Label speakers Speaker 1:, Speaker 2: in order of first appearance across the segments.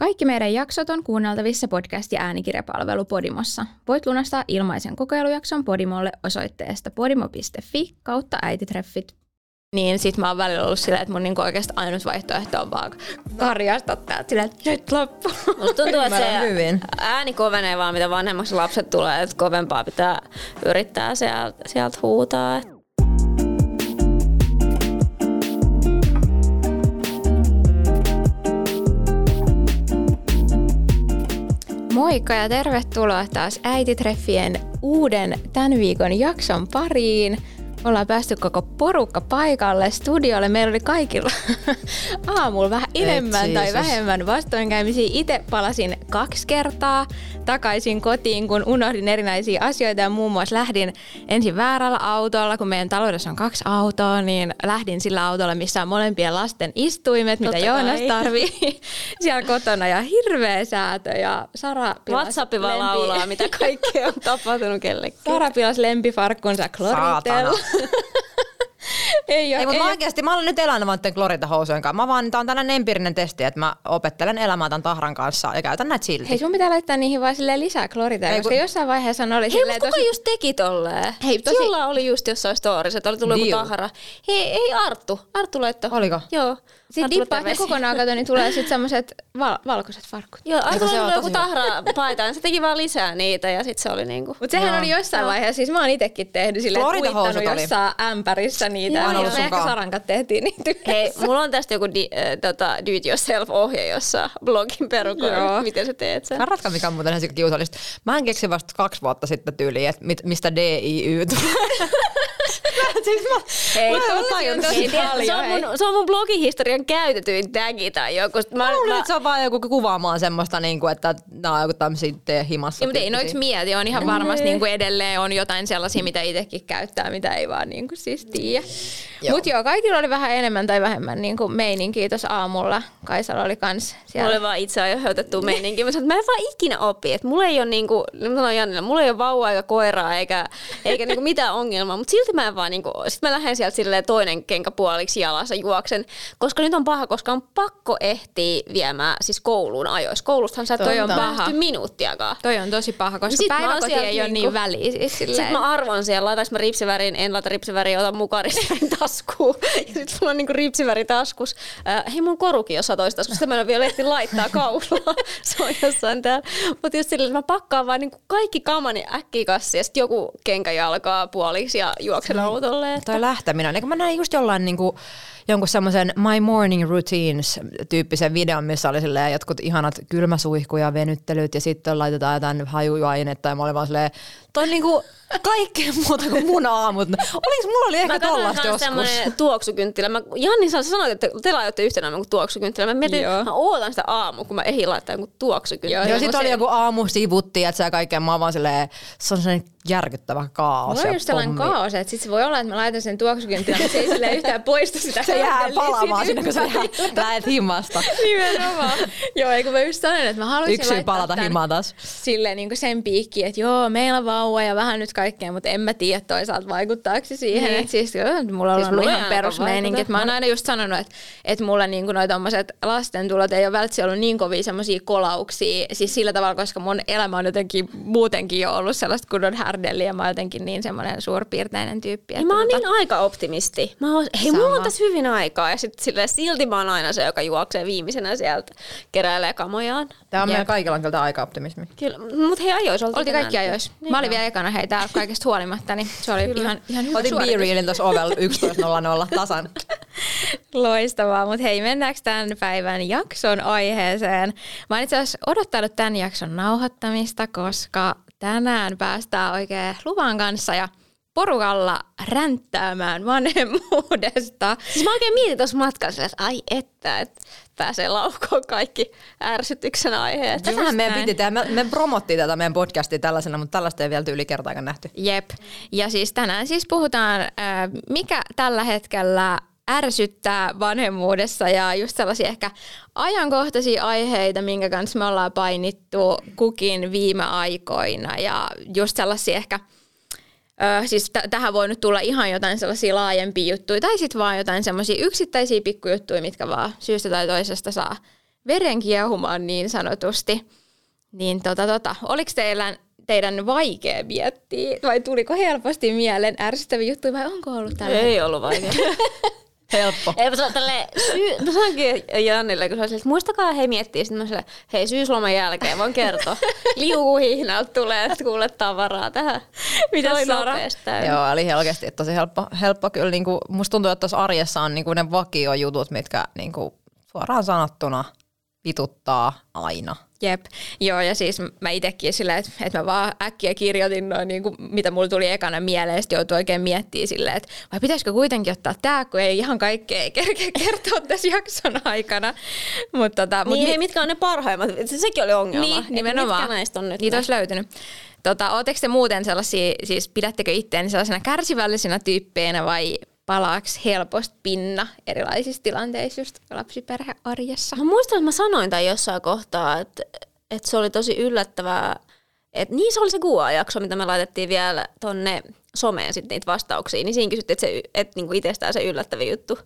Speaker 1: Kaikki meidän jaksot on kuunneltavissa podcast- ja äänikirjapalvelu Podimossa. Voit lunastaa ilmaisen kokeilujakson Podimolle osoitteesta podimo.fi kautta äititreffit. Niin sit mä oon välillä ollut silleen, että mun niinku oikeastaan ainut vaihtoehto on vaan karjasta täältä silleen, että nyt loppu.
Speaker 2: Musta tuntuu, että se
Speaker 3: hyvin.
Speaker 2: ääni kovenee vaan mitä vanhemmaksi lapset tulee, että kovempaa pitää yrittää sieltä, sieltä huutaa.
Speaker 1: Moikka ja tervetuloa taas äititreffien uuden tämän viikon jakson pariin. Ollaan päästy koko porukka paikalle studiolle. Meillä oli kaikilla aamulla vähän enemmän tai vähemmän vastoinkäymisiä. Itse palasin kaksi kertaa takaisin kotiin, kun unohdin erinäisiä asioita ja muun muassa lähdin ensin väärällä autolla, kun meidän taloudessa on kaksi autoa, niin lähdin sillä autolla, missä on molempien lasten istuimet, mitä
Speaker 2: Totta
Speaker 1: Joonas
Speaker 2: kai.
Speaker 1: tarvii siellä kotona ja hirveä säätö ja Sara pilas
Speaker 2: WhatsApp vaan laulaa, mitä kaikkea on tapahtunut kellekin.
Speaker 1: Sara pilas lempifarkkunsa Kloritel. Ei, ole,
Speaker 3: Ei, mutta
Speaker 1: ei
Speaker 3: oikeasti, mä olen nyt elänyt noiden kloritahousujen kanssa. Mä vaan, tää on tällainen empiirinen testi, että mä opettelen elämää tämän tahran kanssa ja käytän näitä silti.
Speaker 1: Hei, sun pitää laittaa niihin vaan silleen lisää kloriteja,
Speaker 3: Ei,
Speaker 1: koska
Speaker 3: kun-
Speaker 1: jossain vaiheessa ne oli
Speaker 2: Hei,
Speaker 1: silleen
Speaker 2: mutta kuka just teki tolleen?
Speaker 1: Hei, tosi-
Speaker 2: Sulla oli just jossain stories, että oli tullut joku
Speaker 3: Diu.
Speaker 2: tahra. Hei, hei Arttu. Arttu laittoi.
Speaker 3: Oliko?
Speaker 2: Joo.
Speaker 1: Sitten dippaat ne kokonaan kato, niin tulee sitten semmoset val- valkoiset farkut.
Speaker 2: Joo, Arttu
Speaker 3: se on
Speaker 2: joku tahra paita, se teki vaan lisää niitä ja sitten se oli niinku...
Speaker 1: Mutta sehän
Speaker 3: Joo.
Speaker 1: oli jossain vaiheessa, siis mä oon itekin tehnyt silleen, että kuittanut
Speaker 3: oli.
Speaker 1: jossain ämpärissä niitä.
Speaker 2: Joo,
Speaker 1: ja me ehkä. Sarankat tehtiin niitä yhdessä.
Speaker 2: Hei, mulla on tästä joku di, äh, tota, do it yourself ohje, jossa blogin perukoilla,
Speaker 1: Joo.
Speaker 2: miten sä teet sen.
Speaker 3: Karratkaa, mikä on muuten ihan kiusallista. Mä en keksi vasta kaksi vuotta sitten tyyliin, että mit, mistä DIY tulee. siis mä,
Speaker 2: Hei,
Speaker 3: mä en tajunnut
Speaker 1: tosi
Speaker 2: tiedätkö, se, on
Speaker 1: paljon,
Speaker 2: mun, se on mun blogihistorian käytetyin tagi tai joku. Mä,
Speaker 3: Mä luulen,
Speaker 2: mä,
Speaker 3: että se on vaan joku kuvaamaan semmoista, niin kuin, että nämä on joku tämmöisiä himassa.
Speaker 1: Ja, mutta ei noita mieti, on ihan varmasti niin kuin edelleen on jotain sellaisia, mitä itsekin käyttää, mitä ei vaan niin kuin siis tiedä.
Speaker 3: Joo.
Speaker 1: Mutta joo, kaikilla oli vähän enemmän tai vähemmän niin kuin meininkiä tuossa aamulla. Kaisalla oli kans
Speaker 2: Mulla
Speaker 1: siellä.
Speaker 2: oli vaan itse aiheutettu meininki. Mä sanoin, että mä en vaan ikinä opi. Että mulla ei ole niinku, mä sanoin Jannille, mulla ei ole vauvaa eikä koiraa eikä, eikä niinku mitään ongelmaa. Mutta silti mä en vaan niinku, sit mä lähden sieltä silleen toinen kenkä puoliksi jalassa juoksen. Koska nyt on paha, koska on pakko ehtiä viemään siis kouluun ajoissa. Koulustahan sä et
Speaker 1: Toi
Speaker 2: ole
Speaker 1: on paha.
Speaker 2: minuuttiakaan.
Speaker 1: Toi on tosi paha, koska
Speaker 2: Sit
Speaker 1: päiväkoti ei ole
Speaker 2: niinku-
Speaker 1: niin väliä. Siis.
Speaker 2: Sitten mä arvon siellä, laitaks mä ripsivärin, en laita ripsiväriä, otan mukaan ripsivärin taskuun. Ja sitten mulla on niinku ripsiväri taskus. Äh, hei, mun korukin jossain toisessa taskussa, sitä mä en ole vielä ehti laittaa kaulaa. Se on jossain täällä. Mutta just silleen, että mä pakkaan vaan niinku kaikki kamani äkkiä kassiin ja sitten joku kenkä jalkaa puoliksi ja juoksen autolle. Että...
Speaker 3: Toi lähteminen. Eikö mä näin just jollain niinku, jonkun semmoisen My Morning Routines tyyppisen videon, missä oli silleen jotkut ihanat kylmäsuihkuja, venyttelyt ja sitten laitetaan jotain hajuainetta ja mä olin vaan silleen, toi on niinku kaikkea muuta kuin mun aamut. Oliko mulla oli ehkä
Speaker 2: Mä kans
Speaker 3: joskus.
Speaker 2: semmonen tuoksukynttilä. Mä, Janni sä sanoit, että te laitatte yhtenä jonkun tuoksukynttilä. Mä mietin,
Speaker 1: Joo.
Speaker 2: mä ootan sitä aamua, kun mä ehdin laittaa jonkun tuoksukynttilä.
Speaker 3: Joo,
Speaker 1: Joo,
Speaker 3: sitten
Speaker 1: se-
Speaker 3: oli joku aamu sivutti, että ja kaikkea. Mä vaan silleen, se on sellainen järkyttävä kaos.
Speaker 1: Mulla on
Speaker 3: ja
Speaker 1: just sellainen kaos, että sit se voi olla, että mä laitan sen tuoksukynttilän, mutta se ei silleen yhtään poistu sitä.
Speaker 3: Se jää palaamaan sinne, kun sä lähet himasta.
Speaker 1: Nimenomaan. joo, ei kun mä just sanoin, että mä haluaisin
Speaker 3: Yksi syy
Speaker 1: laittaa
Speaker 3: palata himaan taas.
Speaker 1: Silleen niin sen piikkiin, että joo, meillä on vauva ja vähän nyt kaikkea, mutta en mä tiedä toisaalta vaikuttaako se siihen.
Speaker 2: Niin.
Speaker 1: Että siis, joo, mulla on
Speaker 2: Siis
Speaker 1: ollut ihan perusmeininki. että Mä oon aina just sanonut, että, että mulla niin kuin noi tommoset lastentulot ei ole välttämättä ollut niin kovia semmoisia kolauksia. Siis sillä tavalla, koska mun elämä on jotenkin muutenkin jo ollut sellaista kunnon härdeliä ja mä oon jotenkin niin semmoinen suurpiirteinen tyyppi.
Speaker 2: Ja mä oon
Speaker 1: tota-
Speaker 2: niin aika-optimisti. Mä oon, hei, mulla on
Speaker 1: Sama.
Speaker 2: tässä hyvin aikaa. Ja sit silleen, silti mä oon aina se, joka juoksee viimeisenä sieltä, keräilee kamojaan.
Speaker 3: Tämä on
Speaker 1: Jep.
Speaker 3: meidän kaikilla on kyllä aika optimismi.
Speaker 2: Kyllä, mut hei ajois oltiin
Speaker 1: Oltiin kaikki ajoissa.
Speaker 2: Niin
Speaker 1: Mä olin vielä ekana heitä kaikesta huolimatta, niin se oli ihan, ihan hyvä
Speaker 3: Otin. B-reelin tuossa ovella 11.00 tasan.
Speaker 1: Loistavaa, mutta hei, mennäänkö tämän päivän jakson aiheeseen? Mä oon itse asiassa odottanut tämän jakson nauhoittamista, koska tänään päästään oikein luvan kanssa ja porukalla ränttäämään vanhemmuudesta.
Speaker 2: Siis mä oikein mietin tuossa matkalla, että ai että, että pääsee laukoon kaikki ärsytyksen aiheet.
Speaker 3: Tätähän meidän piti tehdä. Me, me promottiin tätä meidän podcastia tällaisena, mutta tällaista ei vielä tyyli kertaakaan nähty.
Speaker 1: Jep. Ja siis tänään siis puhutaan, äh, mikä tällä hetkellä ärsyttää vanhemmuudessa ja just sellaisia ehkä ajankohtaisia aiheita, minkä kanssa me ollaan painittu kukin viime aikoina ja just sellaisia ehkä Ö, siis t- tähän voi nyt tulla ihan jotain sellaisia laajempia juttuja tai sitten vaan jotain semmoisia yksittäisiä pikkujuttuja, mitkä vaan syystä tai toisesta saa veren kiehumaan niin sanotusti. Niin tota, tota, oliko teillä teidän vaikea miettiä vai tuliko helposti mieleen ärsyttäviä juttuja vai onko ollut tällä?
Speaker 2: Ei ollut vaikea.
Speaker 3: Helppo.
Speaker 2: Ei, mä sanon tälleen, syy, mä sanoinkin Jannille, kun se oli että muistakaa he miettii, sitten mä sanoin, hei syysloman jälkeen voin kertoa. Liukuhihnalta tulee, että kuule tavaraa tähän.
Speaker 1: Mitä Sara?
Speaker 3: Joo, eli oikeasti tosi helppo, helppo kyllä. Niin kuin, musta tuntuu, että tuossa arjessa on niin kuin ne vakiojutut, mitkä niin kuin, suoraan sanottuna vituttaa aina.
Speaker 1: Jep, joo ja siis mä itsekin sillä, että, että mä vaan äkkiä kirjoitin noin, niin kuin, mitä mulla tuli ekana mieleen, ja sitten joutui oikein miettimään silleen, että vai pitäisikö kuitenkin ottaa tää, kun ei ihan kaikkea kerkeä kertoa tässä jakson aikana. Mutta tota, mut
Speaker 2: Niin, mitkä on ne parhaimmat? Se, sekin oli ongelma.
Speaker 1: Niin, nimenomaan.
Speaker 2: Mitkä näistä on nyt
Speaker 1: Niitä olisi löytynyt. Tota, Oletteko te muuten sellaisia, siis pidättekö itseäni sellaisena kärsivällisenä tyyppeinä vai palaaks helposti pinna erilaisissa tilanteissa just lapsiperhearjessa?
Speaker 2: Mä muistan, että mä sanoin tämän jossain kohtaa, että, että se oli tosi yllättävää. Että niin se oli se kuva-jakso, mitä me laitettiin vielä tonne someen sitten niitä vastauksia. Niin siinä kysyttiin, että, se, että niinku itsestään se yllättävä juttu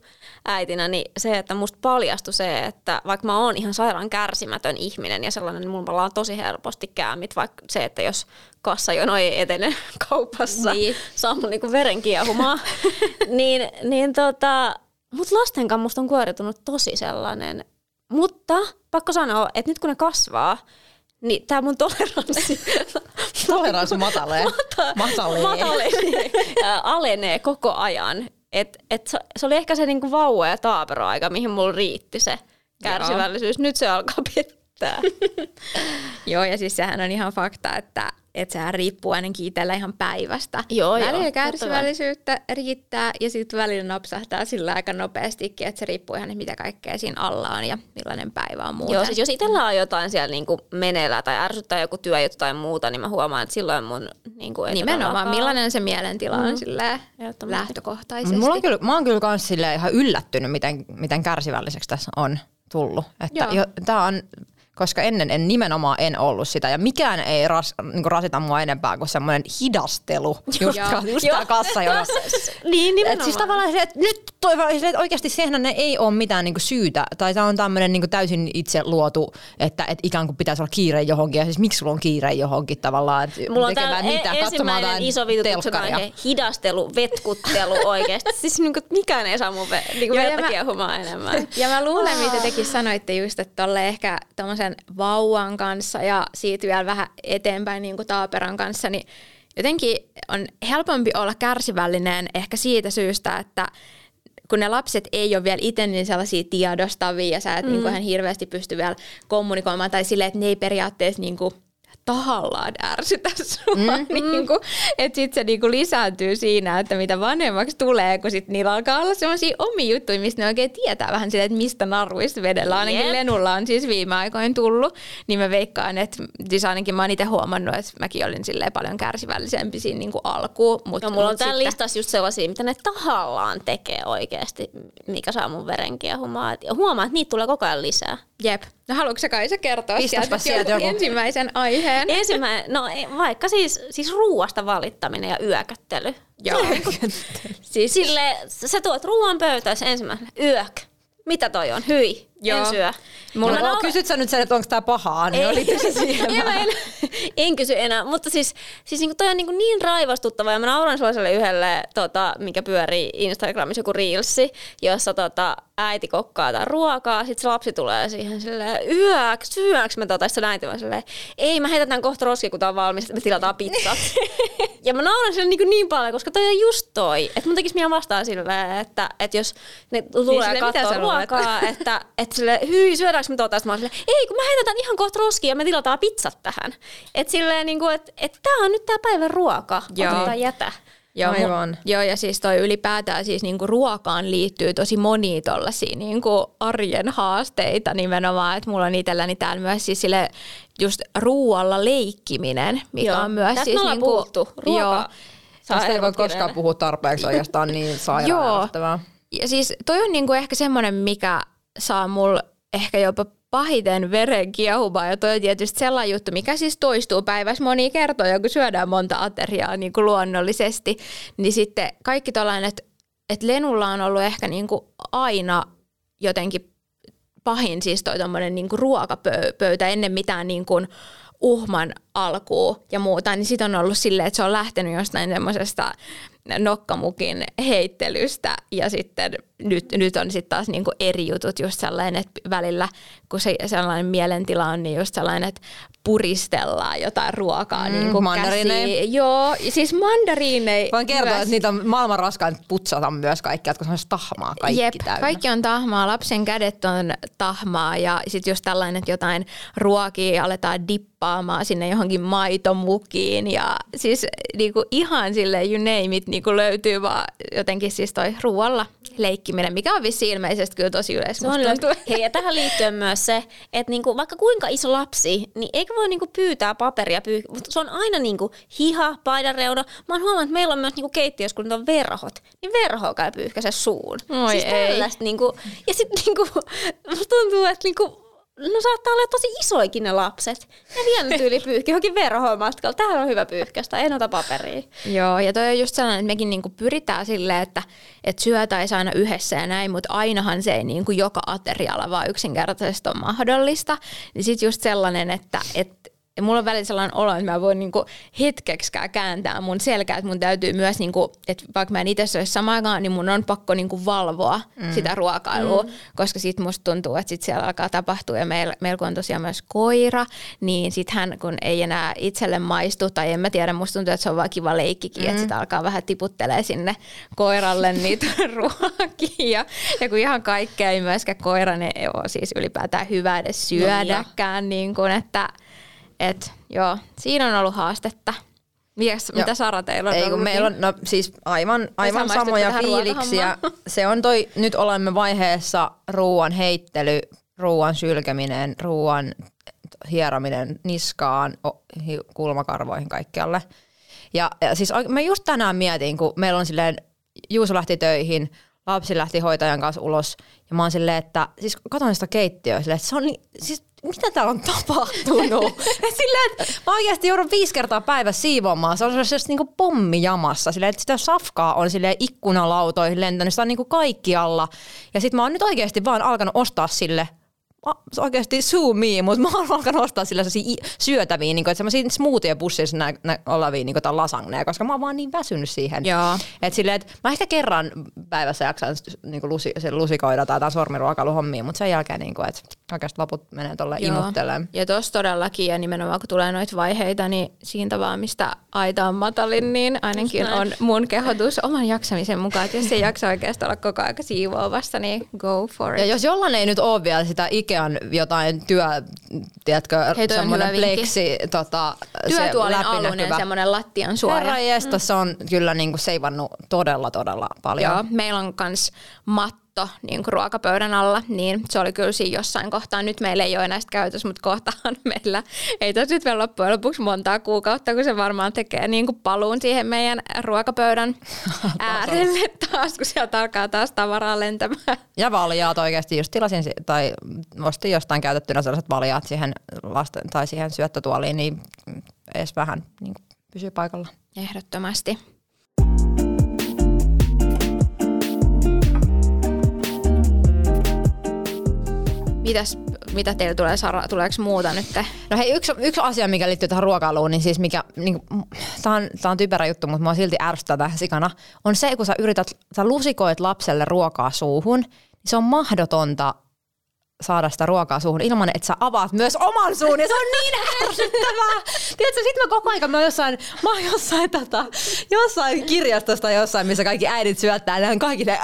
Speaker 2: äitinä, niin se, että musta paljastui se, että vaikka mä oon ihan sairaan kärsimätön ihminen ja sellainen, niin mun palaa tosi helposti käämit, vaikka se, että jos kassajono ei etene kaupassa,
Speaker 1: Niin.
Speaker 2: niin. saa mun niinku veren kiehumaan, niin, niin tota, mut lasten kanssa musta on kuoriutunut tosi sellainen, mutta pakko sanoa, että nyt kun ne kasvaa, niin tämä mun toleranssi
Speaker 3: Toleranssi matalee. Matalee.
Speaker 2: matalee, ää, alenee koko ajan. Et, et se, se oli ehkä se niinku vauva- ja taaperoaika, mihin mulla riitti se kärsivällisyys. Nyt se alkaa pettää.
Speaker 1: Joo, ja siis sehän on ihan fakta, että, että sehän riippuu ainakin itsellä ihan päivästä.
Speaker 2: Joo, joo,
Speaker 1: välillä
Speaker 2: totta
Speaker 1: kärsivällisyyttä riittää ja sitten välillä napsahtaa sillä aika nopeastikin, että se riippuu ihan, mitä kaikkea siinä alla on ja millainen päivä on muuten.
Speaker 2: Joo, siis jos itsellä on jotain siellä niinku meneillään tai ärsyttää joku työjuttu tai muuta, niin mä huomaan, että silloin mun niinku, ei
Speaker 1: Nimenomaan, millainen se mielentila on
Speaker 2: Mm.
Speaker 1: silleen
Speaker 2: Ehdottomasti.
Speaker 1: lähtökohtaisesti.
Speaker 3: Mulla on kyllä, mä oon kyllä kans ihan yllättynyt, miten, miten kärsivälliseksi tässä on tullut. Että
Speaker 1: Joo.
Speaker 3: jo, tää on, koska ennen en nimenomaan en ollut sitä. Ja mikään ei ras, niin rasita mua enempää kuin semmoinen hidastelu. Just, just tää kassa, jolla
Speaker 2: Niin,
Speaker 3: Et
Speaker 2: nimenomaan.
Speaker 3: siis tavallaan se, että nyt toi, se, että oikeasti sehän ne ei ole mitään niinku syytä, tai tämä on tämmöinen niinku täysin itse luotu, että et ikään kuin pitäisi olla kiire johonkin, ja siis miksi sulla on kiire johonkin tavallaan,
Speaker 2: Mulla on
Speaker 3: tekemään
Speaker 2: täällä
Speaker 3: mitä,
Speaker 2: e-
Speaker 3: katsomaan
Speaker 2: ensimmäinen
Speaker 3: jotain
Speaker 2: iso vitutuksen aihe, hidastelu, vetkuttelu oikeasti. Siis niinku, mikään ei saa mun ve, niinku
Speaker 1: Joo, ja
Speaker 2: verta
Speaker 1: mä-
Speaker 2: kiehumaan enemmän.
Speaker 1: Ja mä luulen, mitä tekin sanoitte just, että tolle ehkä tommosen vauvan kanssa ja siitä vielä vähän eteenpäin niin kuin taaperan kanssa, niin jotenkin on helpompi olla kärsivällinen ehkä siitä syystä, että kun ne lapset ei ole vielä itse niin sellaisia tiedostavia ja sä et mm. niin kuin ihan hirveästi pysty vielä kommunikoimaan tai silleen, että ne ei periaatteessa niin kuin tahallaan ärsytä sua. Mm, niin kuin, että sitten se niin kuin lisääntyy siinä, että mitä vanhemmaksi tulee, kun sit niillä alkaa olla sellaisia omia juttuja, mistä ne oikein tietää vähän silleen, että mistä naruista vedellä. Ainakin
Speaker 2: Jep.
Speaker 1: Lenulla on siis viime aikoina tullut, niin mä veikkaan, että siis ainakin mä oon itse huomannut, että mäkin olin silleen paljon kärsivällisempi siinä niin kuin alkuun. Mutta
Speaker 2: No, mulla on täällä listassa just sellaisia, mitä ne tahallaan tekee oikeasti, mikä saa mun veren kiehumaan. Ja huomaa, että niitä tulee koko ajan lisää.
Speaker 1: Jep. No haluatko sä Kaisa kertoa
Speaker 3: Pistäspä
Speaker 1: sieltä,
Speaker 3: sieltä joku.
Speaker 1: ensimmäisen aiheen?
Speaker 2: Ensimmäinen, no ei- vaikka siis, siis ruuasta valittaminen ja yökättely.
Speaker 1: Joo.
Speaker 2: Siis sille, sä tuot ruoan pöytään se ensimmäisenä, yök. Mitä toi on? Hyi,
Speaker 1: Joo.
Speaker 2: en syö.
Speaker 3: Mulla on,
Speaker 2: naura-
Speaker 3: kysyt sä nyt sen, että onko tämä pahaa, niin se siihen.
Speaker 2: en, en, en kysy enää, mutta siis, siis niinku toi on niinku niin raivostuttava ja mä nauran sellaiselle yhdelle, tota, mikä pyörii Instagramissa joku reelsi, jossa tota, äiti kokkaa tai ruokaa, sit se lapsi tulee siihen silleen, yöks, syöks mä tota, sit se äiti vaan silleen, ei mä heitän tän kohta roskiin, kun tää on valmis, että me tilataan pizzat. ja mä nauran sille niin, niin paljon, koska toi on just toi, että mun tekis mieleen vastaa silleen, että, että jos ne tulee
Speaker 1: silleen,
Speaker 2: niin katsoa ruokaa, että, että sille, hyi, syödäänkö me tuota? Sitten mä oon silleen, ei, kun mä heitän ihan kohta roskiin ja me tilataan pizzat tähän. Että silleen, niin kuin, että, että tää on nyt tää päivän ruoka, tai jätä.
Speaker 1: Joo, mu-
Speaker 3: Aivan.
Speaker 1: joo, ja siis toi ylipäätään siis niinku ruokaan liittyy tosi monia tollasia niinku arjen haasteita nimenomaan, että mulla on itselläni täällä myös siis sille just ruualla leikkiminen, mikä
Speaker 2: Joo.
Speaker 1: on myös
Speaker 2: Tästä
Speaker 1: siis niinku,
Speaker 2: puhuttu. Ruoka
Speaker 1: joo,
Speaker 3: Tästä ei voi koskaan puhua tarpeeksi oikeastaan niin sairaan
Speaker 1: Joo. Ja siis toi on niinku ehkä semmoinen, mikä saa mulla ehkä jopa pahiten veren kiehumaan. Ja toi on tietysti sellainen juttu, mikä siis toistuu päivässä monia kertoja, kun syödään monta ateriaa niin kuin luonnollisesti. Niin sitten kaikki tällainen, että, että Lenulla on ollut ehkä niin kuin aina jotenkin pahin siis toi tommonen niinku ruokapöytä ennen mitään niinku uhman alkuun ja muuta, niin sit on ollut silleen, että se on lähtenyt jostain semmoisesta nokkamukin heittelystä ja sitten nyt, nyt on sitten taas niinku eri jutut just sellainen, että välillä kun se sellainen mielentila on, niin just sellainen, että puristellaan jotain ruokaa mm, niin kuin
Speaker 3: mandariineja.
Speaker 1: Joo, siis mandariineja.
Speaker 3: Voin kertoa, myös. että niitä on maailman raskain putsata myös kaikki, se on tahmaa kaikki Jep, täynnä.
Speaker 1: kaikki on tahmaa, lapsen kädet on tahmaa ja sitten just tällainen, että jotain ruokia aletaan dippaamaan sinne johonkin maitomukiin ja siis niinku ihan sille you name it niinku löytyy vaan jotenkin siis toi ruoalla leikkiminen, mikä on vissi ilmeisesti kyllä tosi yleis.
Speaker 2: Se on Hei, ja tähän liittyen myös se, että niinku, vaikka kuinka iso lapsi, niin eikö voi niinku pyytää paperia, pyy- mutta se on aina niinku hiha, paidan reuna. Mä oon huomannut, että meillä on myös niinku keittiössä, kun on verhot, niin verho käy pyyhkäse suun.
Speaker 1: Oi siis ei.
Speaker 2: Niinku, ja sitten niinku, tuntuu, että niinku, no saattaa olla tosi isoikin ne lapset. Ja vielä tyyli pyyhki johonkin verhoon matkalla. Tähän on hyvä pyyhkästä, en ota paperia.
Speaker 1: Joo, ja toi on just sellainen, että mekin niinku pyritään silleen, että, että syötäisiin aina yhdessä ja näin, mutta ainahan se ei niinku joka aterialla vaan yksinkertaisesti ole mahdollista. Niin sitten just sellainen, että, että ja mulla on välillä sellainen olo, että mä voin niinku hetkeksikään kääntää mun selkää, että mun täytyy myös, niinku, että vaikka mä en itse söisi samaan aikaan, niin mun on pakko niinku valvoa mm. sitä ruokailua, mm. koska sit musta tuntuu, että sit siellä alkaa tapahtua. Ja meillä, meil kun on tosiaan myös koira, niin sit hän kun ei enää itselle maistu, tai en mä tiedä, musta tuntuu, että se on vaan kiva leikkikin, mm. että sit alkaa vähän tiputtelee sinne koiralle niitä ruokia. Ja kun ihan kaikkea ei myöskään koiran ei ole siis ylipäätään hyvä edes no syödäkään, no, niin kun, että et, joo, siinä on ollut haastetta. Mies, mitä Sara teillä on
Speaker 3: Ei, kun meillä on no, siis aivan, aivan samoja fiiliksiä. Se on toi, nyt olemme vaiheessa ruoan heittely, ruoan sylkeminen, ruoan hierominen niskaan, kulmakarvoihin kaikkialle. Ja, ja siis mä just tänään mietin, kun meillä on silleen, Juuso lähti töihin, lapsi lähti hoitajan kanssa ulos. Ja mä oon silleen, että siis katon sitä keittiöä silleen, että se on niin, siis mitä täällä on tapahtunut? silleen, että mä oikeasti joudun viisi kertaa päivässä siivoamaan. Se on sellaisessa niinku pommijamassa. Silleen, että sitä safkaa on sille ikkunalautoihin lentänyt. Sitä on niinku kaikkialla. Ja sit mä oon nyt oikeasti vaan alkanut ostaa sille oikeasti sue me, mutta mä oon alkanut ostaa sillä syötäviä, niin kuin, että semmoisia smoothie-pussissa nä, nä, olevia niin kuin lasagneja, koska mä oon vaan niin väsynyt siihen.
Speaker 1: Joo.
Speaker 3: Et silleen, että mä ehkä kerran päivässä jaksan niin kuin lusi, lusikoida tai jotain sormiruokailuhommia, mutta sen jälkeen, niin kuin, että oikeasti loput menee tuolle imuttelemaan.
Speaker 1: Ja tuossa todellakin, ja nimenomaan kun tulee noita vaiheita, niin siitä vaan, mistä aita on matalin, niin ainakin on mun kehotus oman jaksamisen mukaan, että jos ei jaksa oikeasti olla koko ajan siivoavassa, niin go for it.
Speaker 3: Ja jos jollain ei nyt ole vielä sitä Ikean jotain työ, tiedätkö, semmoinen pleksi, tota,
Speaker 1: Työtuolin se alunen, semmoinen lattian suoja.
Speaker 3: Herra mm. se on kyllä niinku seivannut todella, todella paljon.
Speaker 1: Joo, meillä on kans mat katto niin kuin ruokapöydän alla, niin se oli kyllä siinä jossain kohtaa. Nyt meillä ei ole enää käytössä, mutta kohtaan meillä ei tässä nyt vielä loppujen lopuksi montaa kuukautta, kun se varmaan tekee niin kuin paluun siihen meidän ruokapöydän äärelle taas, kun sieltä alkaa taas tavaraa lentämään.
Speaker 3: Ja valjaat oikeasti, just tilasin tai ostin jostain käytettynä sellaiset valjaat siihen, lasten, tai siihen syöttötuoliin, niin edes vähän niin pysyy paikalla.
Speaker 1: Ehdottomasti. Mitäs, mitä teillä tulee, Sara, tuleeko muuta nyt?
Speaker 3: No hei, yksi, yksi asia, mikä liittyy tähän ruokailuun, niin siis mikä, niin, tämä on, tää on typerä juttu, mutta mua silti ärsyttää tähän sikana, on se, kun sä yrität, sä lusikoit lapselle ruokaa suuhun, niin se on mahdotonta saada sitä ruokaa suuhun ilman, että sä avaat myös oman suun. Ja se on niin ärsyttävää. Tiedätkö, sit mä koko ajan, mä oon jossain, mä oon jossain, tota, jossain kirjastosta jossain, missä kaikki äidit syöttää, ja kaikki ne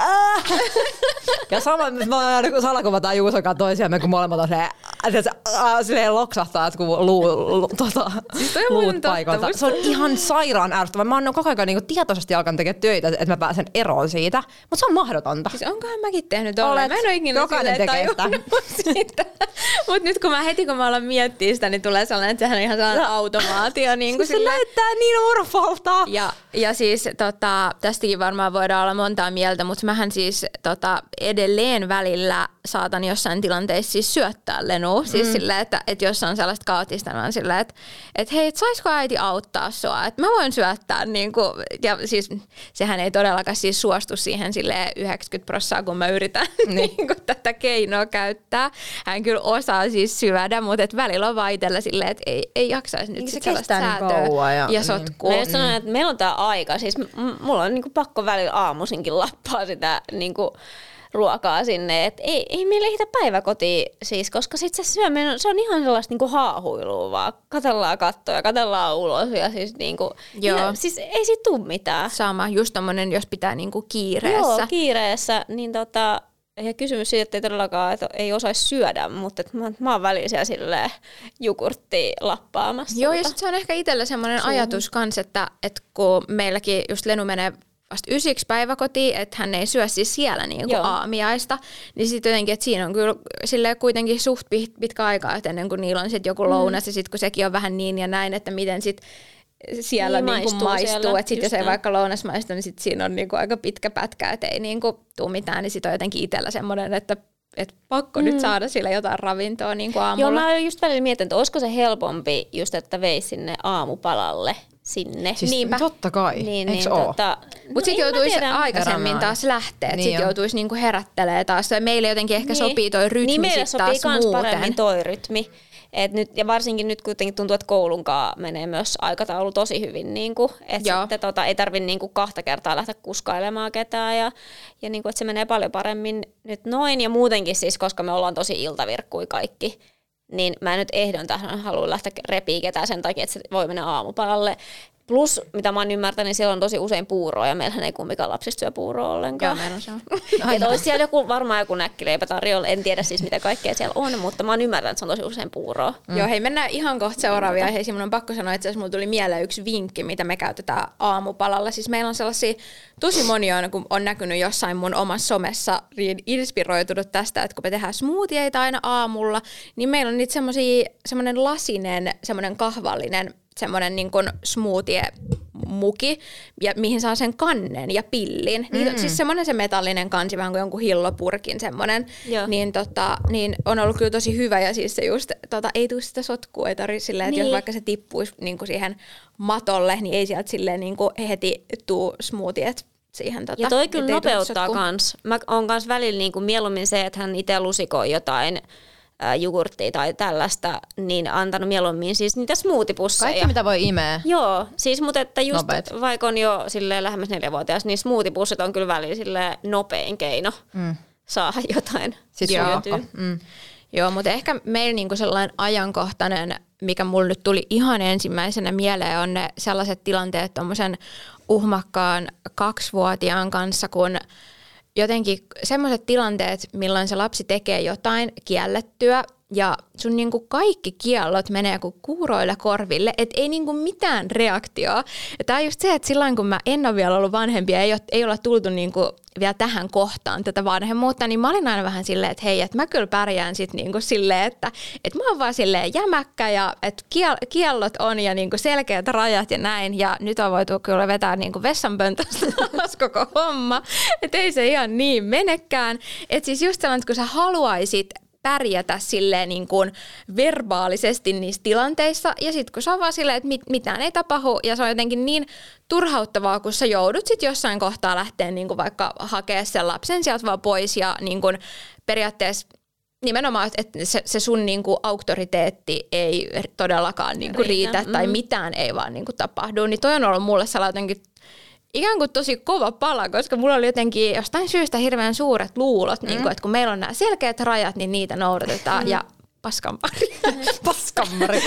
Speaker 3: Ja sama, mä aina salakuvataan Juusokaan toisiamme, kun molemmat on silleen, silleen loksahtaa, että kun luu, lu, tota, siis luut paikalta. Se on ihan sairaan ärsyttävää. Mä oon koko ajan niin tietoisesti alkanut tekemään töitä, että mä pääsen eroon siitä, mutta se on mahdotonta.
Speaker 1: Siis onkohan mäkin tehnyt olleen? Mä en ole ikinä
Speaker 3: Jokainen tekee sitä.
Speaker 1: Mutta nyt kun mä heti kun mä alan miettiä sitä, niin tulee sellainen, että sehän on ihan sellainen automaatio. Niin kuin
Speaker 3: se näyttää niin urfolta.
Speaker 1: Ja, ja siis tota, tästäkin varmaan voidaan olla montaa mieltä, mutta mähän siis tota, edelleen välillä saatan jossain tilanteessa siis syöttää Lenu. Siis mm. silleen, että, että jos on sellaista kaoottista, niin on silleen, että, että hei, että saisiko äiti auttaa sua? Että mä voin syöttää. Niin kuin, ja siis sehän ei todellakaan siis suostu siihen sille 90 prosenttia, kun mä yritän niin. niin kuin, tätä keinoa käyttää. Hän kyllä osaa siis syödä, mutta et välillä on vaitella silleen, että ei, ei jaksaisi nyt
Speaker 3: Niin se
Speaker 1: sit sellaista
Speaker 3: kestää niin
Speaker 1: säätöä
Speaker 3: kauan ja-
Speaker 1: ja,
Speaker 3: niin.
Speaker 1: ja sotkua.
Speaker 2: Mä just sanoin, että meillä on tää aika. Siis mulla on niinku pakko välillä aamuisinkin lappaa sitä niinku ruokaa sinne. Et ei, ei meillä ehitä päiväkotiin siis, koska sit se syöminen, se on ihan sellaista niinku haahuilua vaan. Katellaan kattoja, katellaan ulos ja siis niinku,
Speaker 1: Joo.
Speaker 2: ihan, siis ei siitä tuu mitään.
Speaker 1: Sama, just tommonen, jos pitää niinku kiireessä.
Speaker 2: Joo, kiireessä, niin tota, ja kysymys siitä, että ei todellakaan, että ei osaisi syödä, mutta että mä, mä oon välillä siellä jogurttia lappaamassa.
Speaker 1: Joo, ja se on ehkä itsellä semmoinen ajatus kans, että, että kun meilläkin just Lenu menee vasta ysiksi päiväkotiin, että hän ei syö siis siellä niin kuin aamiaista, niin sitten jotenkin, että siinä on kyllä silleen kuitenkin suht pit- pitkä aikaa, että ennen kuin niillä on sitten joku lounas, ja sitten kun sekin on vähän niin ja näin, että miten sitten siellä
Speaker 2: Niin,
Speaker 1: niin kuin
Speaker 2: maistuu
Speaker 1: maistuu,
Speaker 2: siellä,
Speaker 1: että sitten jos ei
Speaker 2: näin.
Speaker 1: vaikka lounas maistu, niin sitten siinä on niin kuin aika pitkä pätkä, että ei niin kuin tuu mitään, niin sitten on jotenkin itsellä semmoinen, että että pakko mm. nyt saada sillä jotain ravintoa niin kuin aamulla.
Speaker 2: Joo, mä just välillä mietin, että olisiko se helpompi just, että veisi sinne aamupalalle sinne.
Speaker 3: Siis
Speaker 1: Niinpä.
Speaker 3: totta kai,
Speaker 2: niin,
Speaker 3: eiks
Speaker 2: niin,
Speaker 3: oo?
Speaker 2: tota,
Speaker 1: Mutta sitten
Speaker 2: en mä
Speaker 1: joutuisi
Speaker 2: tiedä.
Speaker 1: aikaisemmin
Speaker 3: Herranen
Speaker 1: taas lähteä, että
Speaker 3: Niin
Speaker 1: sitten joutuisi niinku herättelee taas. Meille jotenkin ehkä sopii toi rytmi
Speaker 2: niin meille
Speaker 1: sit
Speaker 2: sopii
Speaker 1: taas
Speaker 2: kans
Speaker 1: muuten.
Speaker 2: paremmin toi rytmi. Et nyt, ja varsinkin nyt kuitenkin tuntuu, että koulunkaan menee myös aikataulu tosi hyvin. Niin kuin, että sitten tota, ei tarvitse niin kuin kahta kertaa lähteä kuskailemaan ketään. Ja, ja niin kuin, että se menee paljon paremmin nyt noin. Ja muutenkin siis, koska me ollaan tosi iltavirkkui kaikki, niin mä nyt ehdon tähän halua lähteä repii ketään sen takia, että se voi mennä aamupalalle. Plus, mitä mä oon ymmärtänyt, niin siellä on tosi usein puuroa ja meillähän ei kumpikaan lapsista syö puuroa ollenkaan.
Speaker 1: Joo, meillä on se.
Speaker 2: Olisi siellä joku, varmaan joku näkkileipä tarjolla, en tiedä siis mitä kaikkea siellä on, mutta mä oon ymmärtänyt, että se on tosi usein puuroa.
Speaker 1: Mm. Joo, hei mennään ihan kohta seuraavia aiheisiin. Mun on pakko sanoa, että mulla tuli mieleen yksi vinkki, mitä me käytetään aamupalalla. Siis meillä on sellaisia, tosi moni on, kun on näkynyt jossain mun omassa somessa, niin inspiroitunut tästä, että kun me tehdään smoothieita aina aamulla, niin meillä on niitä semmoinen lasinen, semmoinen kahvallinen, semmoinen niin kuin smoothie muki, ja mihin saa sen kannen ja pillin. Niin,
Speaker 3: Mm.
Speaker 1: Siis semmoinen se metallinen kansi, vähän kuin jonkun hillopurkin semmoinen,
Speaker 2: Joo.
Speaker 1: niin, tota, niin on ollut kyllä tosi hyvä ja siis se just, tota, ei tule sitä sotkua, ei tarvitse silleen, että
Speaker 2: Niin.
Speaker 1: jos vaikka se tippuisi niin kuin siihen matolle, niin ei sieltä silleen niin kuin heti tuu smoothiet siihen. Tota,
Speaker 2: Ja toi kyllä nopeuttaa kans. Mä oon kans välillä niinku mieluummin se, että hän itse lusikoi jotain jogurttia tai tällaista, niin antanut mieluummin siis niitä smoothie-pusseja.
Speaker 3: Kaikki mitä voi imeä.
Speaker 2: Joo, siis mutta että just
Speaker 3: Nopeet.
Speaker 2: vaikka on jo silleen lähemmäs neljävuotias, niin smoothie-pussit on kyllä välillä silleen nopein keino mm. saada jotain
Speaker 3: Siis
Speaker 1: Joo.
Speaker 3: Mm.
Speaker 1: Joo, mutta ehkä meillä niinku sellainen ajankohtainen, mikä mulle nyt tuli ihan ensimmäisenä mieleen, on ne sellaiset tilanteet tuommoisen uhmakkaan kaksivuotiaan kanssa, kun jotenkin semmoiset tilanteet, milloin se lapsi tekee jotain kiellettyä ja sun niinku kaikki kiellot menee kuin kuuroille korville, et ei niinku mitään reaktioa. Ja tää on just se, että silloin kun mä en ole vielä ollut vanhempi ja ei, ole, ei olla tultu niinku vielä tähän kohtaan tätä vanhemmuutta, niin mä olin aina vähän silleen, että hei, että mä kyllä pärjään sit niinku silleen, että, että mä oon vaan silleen jämäkkä ja että kiel, kiellot on ja niinku selkeät rajat ja näin. Ja nyt on voitu kyllä vetää niinku vessanpöntöstä alas koko homma, että ei se ihan niin menekään. Että siis just sellainen, että kun sä haluaisit pärjätä silleen niin kuin verbaalisesti niissä tilanteissa. Ja sitten kun se on vaan silleen, että mit, mitään ei tapahdu ja se on jotenkin niin turhauttavaa, kun sä joudut sitten jossain kohtaa lähteä niin kuin vaikka hakea sen lapsen sieltä vaan pois ja niin kuin periaatteessa nimenomaan, että se, se sun niinku auktoriteetti ei todellakaan niinku
Speaker 2: Riitä,
Speaker 1: riitä, tai
Speaker 2: mm.
Speaker 1: mitään ei vaan niinku tapahdu, niin toi on ollut mulle sellainen jotenkin ikään kuin tosi kova pala, koska mulla oli jotenkin jostain syystä hirveän suuret luulot, mm. niin kuin, että kun meillä on nämä selkeät rajat, niin niitä noudatetaan. Mm. Ja paskan pari.
Speaker 3: Paskammari.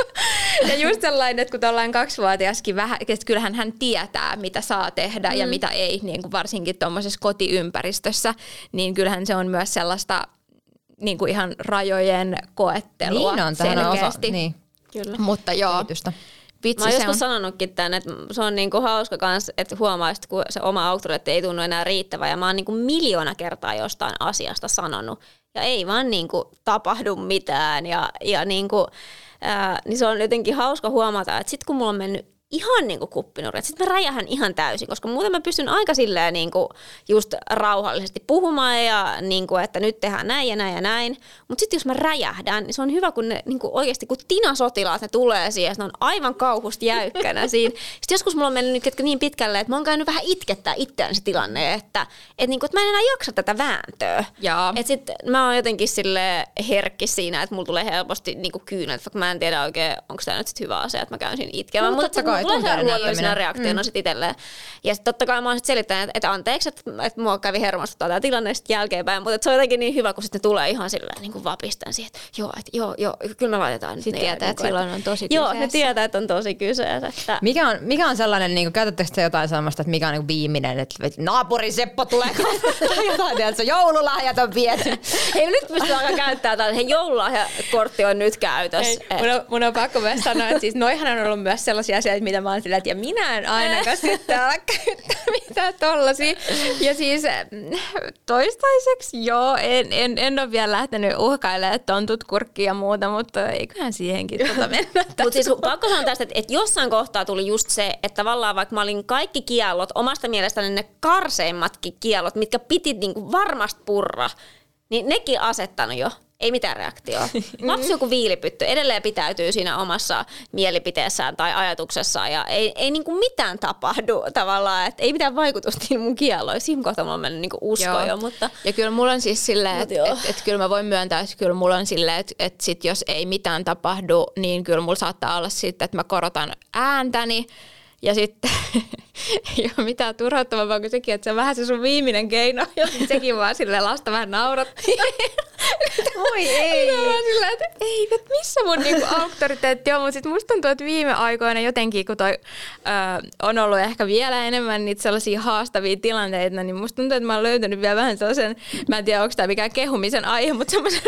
Speaker 1: ja just sellainen, että kun tuollainen kaksivuotiaskin vähän, että kyllähän hän tietää, mitä saa tehdä mm. ja mitä ei, niin kuin varsinkin tuommoisessa kotiympäristössä, niin kyllähän se on myös sellaista niin kuin ihan rajojen koettelua
Speaker 3: niin on, on osa.
Speaker 1: selkeästi.
Speaker 3: Niin,
Speaker 2: Kyllä.
Speaker 1: Mutta joo,
Speaker 3: kehitystä.
Speaker 1: Vitsi
Speaker 2: Mä oon joskus
Speaker 1: on.
Speaker 2: sanonutkin tämän, että se on niinku hauska kans, että huomaa, että kun se oma auktoriteetti ei tunnu enää riittävän. Ja mä oon niinku miljoona kertaa jostain asiasta sanonut. Ja ei vaan niinku tapahdu mitään. Ja, ja niinku, ää, niin se on jotenkin hauska huomata, että sit kun mulla on mennyt ihan niin kuin kuppinurja. Sitten mä räjähän ihan täysin, koska muuten mä pystyn aika silleen niin kuin just rauhallisesti puhumaan ja niin kuin, että nyt tehdään näin ja näin ja näin. Mutta sitten jos mä räjähdän, niin se on hyvä, kun ne niin kuin oikeasti, kun Tina-sotilaat ne tulee siihen, ne on aivan kauhusta jäykkänä siinä. Sitten joskus mulla on mennyt nyt niin pitkälle, että mä oon käynyt vähän itkettää itseään se tilanne, että, että, niin kuin, että mä en enää jaksa tätä vääntöä. Että sit mä oon jotenkin sille herkki siinä, että mulla tulee helposti niin kuin kyynet, vaikka mä en tiedä oikein, onko tämä nyt sit hyvä asia, että mä käyn siinä itkemään.
Speaker 3: No, mutta kai,
Speaker 2: tulee se luonnollisena reaktiona mm. sit itselleen. Ja sitten totta kai mä oon sit selittänyt, että, että anteeksi, että, että mua kävi hermostuttaa tämä tilanne sitten jälkeenpäin, mutta se on jotenkin niin hyvä, kun sitten tulee ihan silleen niin kuin vapisten siihen, että joo, että joo, joo, kyllä me laitetaan
Speaker 1: Sitten
Speaker 2: niin,
Speaker 1: tietää,
Speaker 2: niin
Speaker 1: että silloin on tosi kyseessä.
Speaker 2: Joo, ne tietää, että on tosi kyseessä. Että...
Speaker 3: Mikä on, mikä on sellainen, niin kuin, käytättekö te jotain sellaista, että mikä on niin viimeinen, että naapuri Seppo tulee tai jotain, että joululahjat on viety.
Speaker 2: Hei, nyt pystyy alkaa käyttää tätä, hei joululahjakortti on nyt käytössä.
Speaker 1: Ei, mun, on, mun on pakko myös sanoa, että siis noihan on ollut myös sellaisia asioita, mitä mä oon sillä, että ja minä en ainakaan sitten ala käyttää mitään tollasia. Ja siis mm, toistaiseksi joo, en, en, en ole vielä lähtenyt uhkailemaan tontut kurkkia ja muuta, mutta eiköhän siihenkin tuota mennä.
Speaker 2: Mutta siis pakko sanoa tästä, että, että jossain kohtaa tuli just se, että tavallaan vaikka mä olin kaikki kiellot, omasta mielestäni ne karseimmatkin kiellot, mitkä piti niinku varmasti purra, niin nekin asettanut jo ei mitään reaktioa. Lapsi joku viilipytty. Edelleen pitäytyy siinä omassa mielipiteessään tai ajatuksessaan. Ja ei, ei niinku mitään tapahdu tavallaan, että ei mitään vaikutusta niin mun kielloihin. Siinä kohtaa mulla on mennyt niinku usko jo, mutta...
Speaker 1: Ja kyllä mulla on siis silleen, että et, et, kyllä mä voin myöntää, että kyllä mulla on silleen, että et sit jos ei mitään tapahdu, niin kyllä mulla saattaa olla sitten, että mä korotan ääntäni ja sitten ei ole mitään turhauttavampaa kuin sekin, että se on vähän se sun viimeinen keino. Ja sekin vaan sille lasta vähän naurattiin.
Speaker 2: Oi ei.
Speaker 1: sillä, että ei, että missä mun niinku auktoriteetti on. Mutta sitten musta tuntuu, että viime aikoina jotenkin, kun toi ö, on ollut ehkä vielä enemmän niitä sellaisia haastavia tilanteita, niin musta tuntuu, että mä oon löytänyt vielä vähän sellaisen, mä en tiedä, onko tämä mikään kehumisen aihe, mutta semmoisen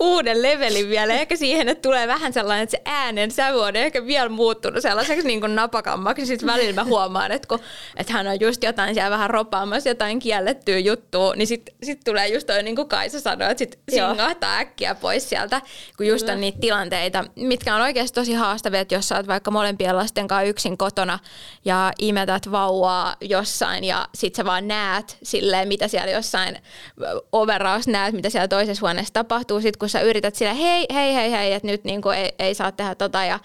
Speaker 1: uuden levelin vielä. Ehkä siihen, että tulee vähän sellainen, että se äänen sävy on ehkä vielä muuttunut sellaiseksi niin kuin napakammaksi. Sitten välillä mä huomaan, että, kun, että hän on just jotain siellä vähän ropaamassa, jotain kiellettyä juttua, niin sitten sit tulee just toi, niin kuin Kaisa sanoi, että sit singahtaa äkkiä pois sieltä, kun just Kyllä. on niitä tilanteita, mitkä on oikeasti tosi haastavia, että jos sä oot vaikka molempien lasten kanssa yksin kotona ja imetät vauvaa jossain ja sit sä vaan näet silleen, mitä siellä jossain overaus näet, mitä siellä toisessa huoneessa tapahtuu, sit kun sä yrität sillä hei, hei, hei, hei, että nyt niinku ei, ei saa tehdä tota ja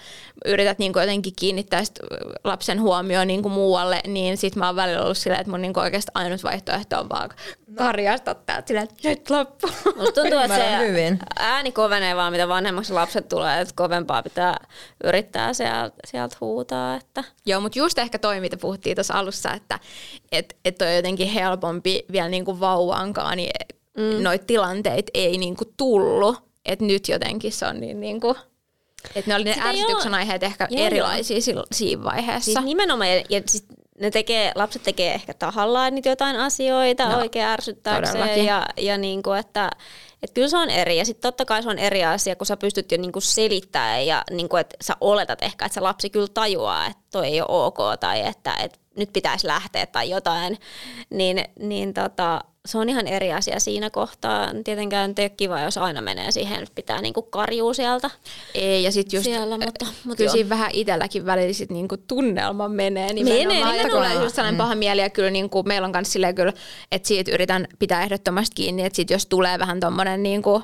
Speaker 1: yrität niinku jotenkin kiinnittää sit lapsen huomioon niinku muualle, niin sit mä oon välillä ollut silleen, että mun niinku oikeasti ainut vaihtoehto on vaan karjasta täältä silleen, että nyt loppu.
Speaker 2: Musta tuntuu, että se hyvin. ääni kovenee vaan, mitä vanhemmaksi lapset tulee, että kovempaa pitää yrittää sieltä, sieltä huutaa. Että.
Speaker 1: Joo, mutta just ehkä toi, mitä puhuttiin tuossa alussa, että et, et on jotenkin helpompi vielä niinku vauvaankaan, niin mm. noita tilanteita ei niinku tullut. Että nyt jotenkin se on niin niinku, että ne oli ne ärsytyksen aiheet ehkä joo, erilaisia joo. siinä vaiheessa.
Speaker 2: Siis nimenomaan, ja, ja siis ne tekee, lapset tekee ehkä tahallaan niitä jotain asioita no, oikein ärsyttääkseen. Ja, ja niin kuin, että et kyllä se on eri. Ja sitten totta kai se on eri asia, kun sä pystyt jo niinku selittämään ja niinku, että sä oletat ehkä, että se lapsi kyllä tajuaa, että toi ei ole ok tai että, että nyt pitäisi lähteä tai jotain. Niin, niin tota, se on ihan eri asia siinä kohtaa. Tietenkään ei ole kiva, jos aina menee siihen, että pitää niinku karjuu sieltä.
Speaker 1: Ei, ja sitten just siellä, mutta, mutta kyllä siinä vähän itselläkin välillä sit niinku tunnelma menee.
Speaker 2: Niin menee,
Speaker 1: nimenomaan. Että tulee just sellainen mm. paha mieli, ja kyllä niinku meillä on myös silleen kyllä, että siitä yritän pitää ehdottomasti kiinni, että sit jos tulee vähän tommonen niinku,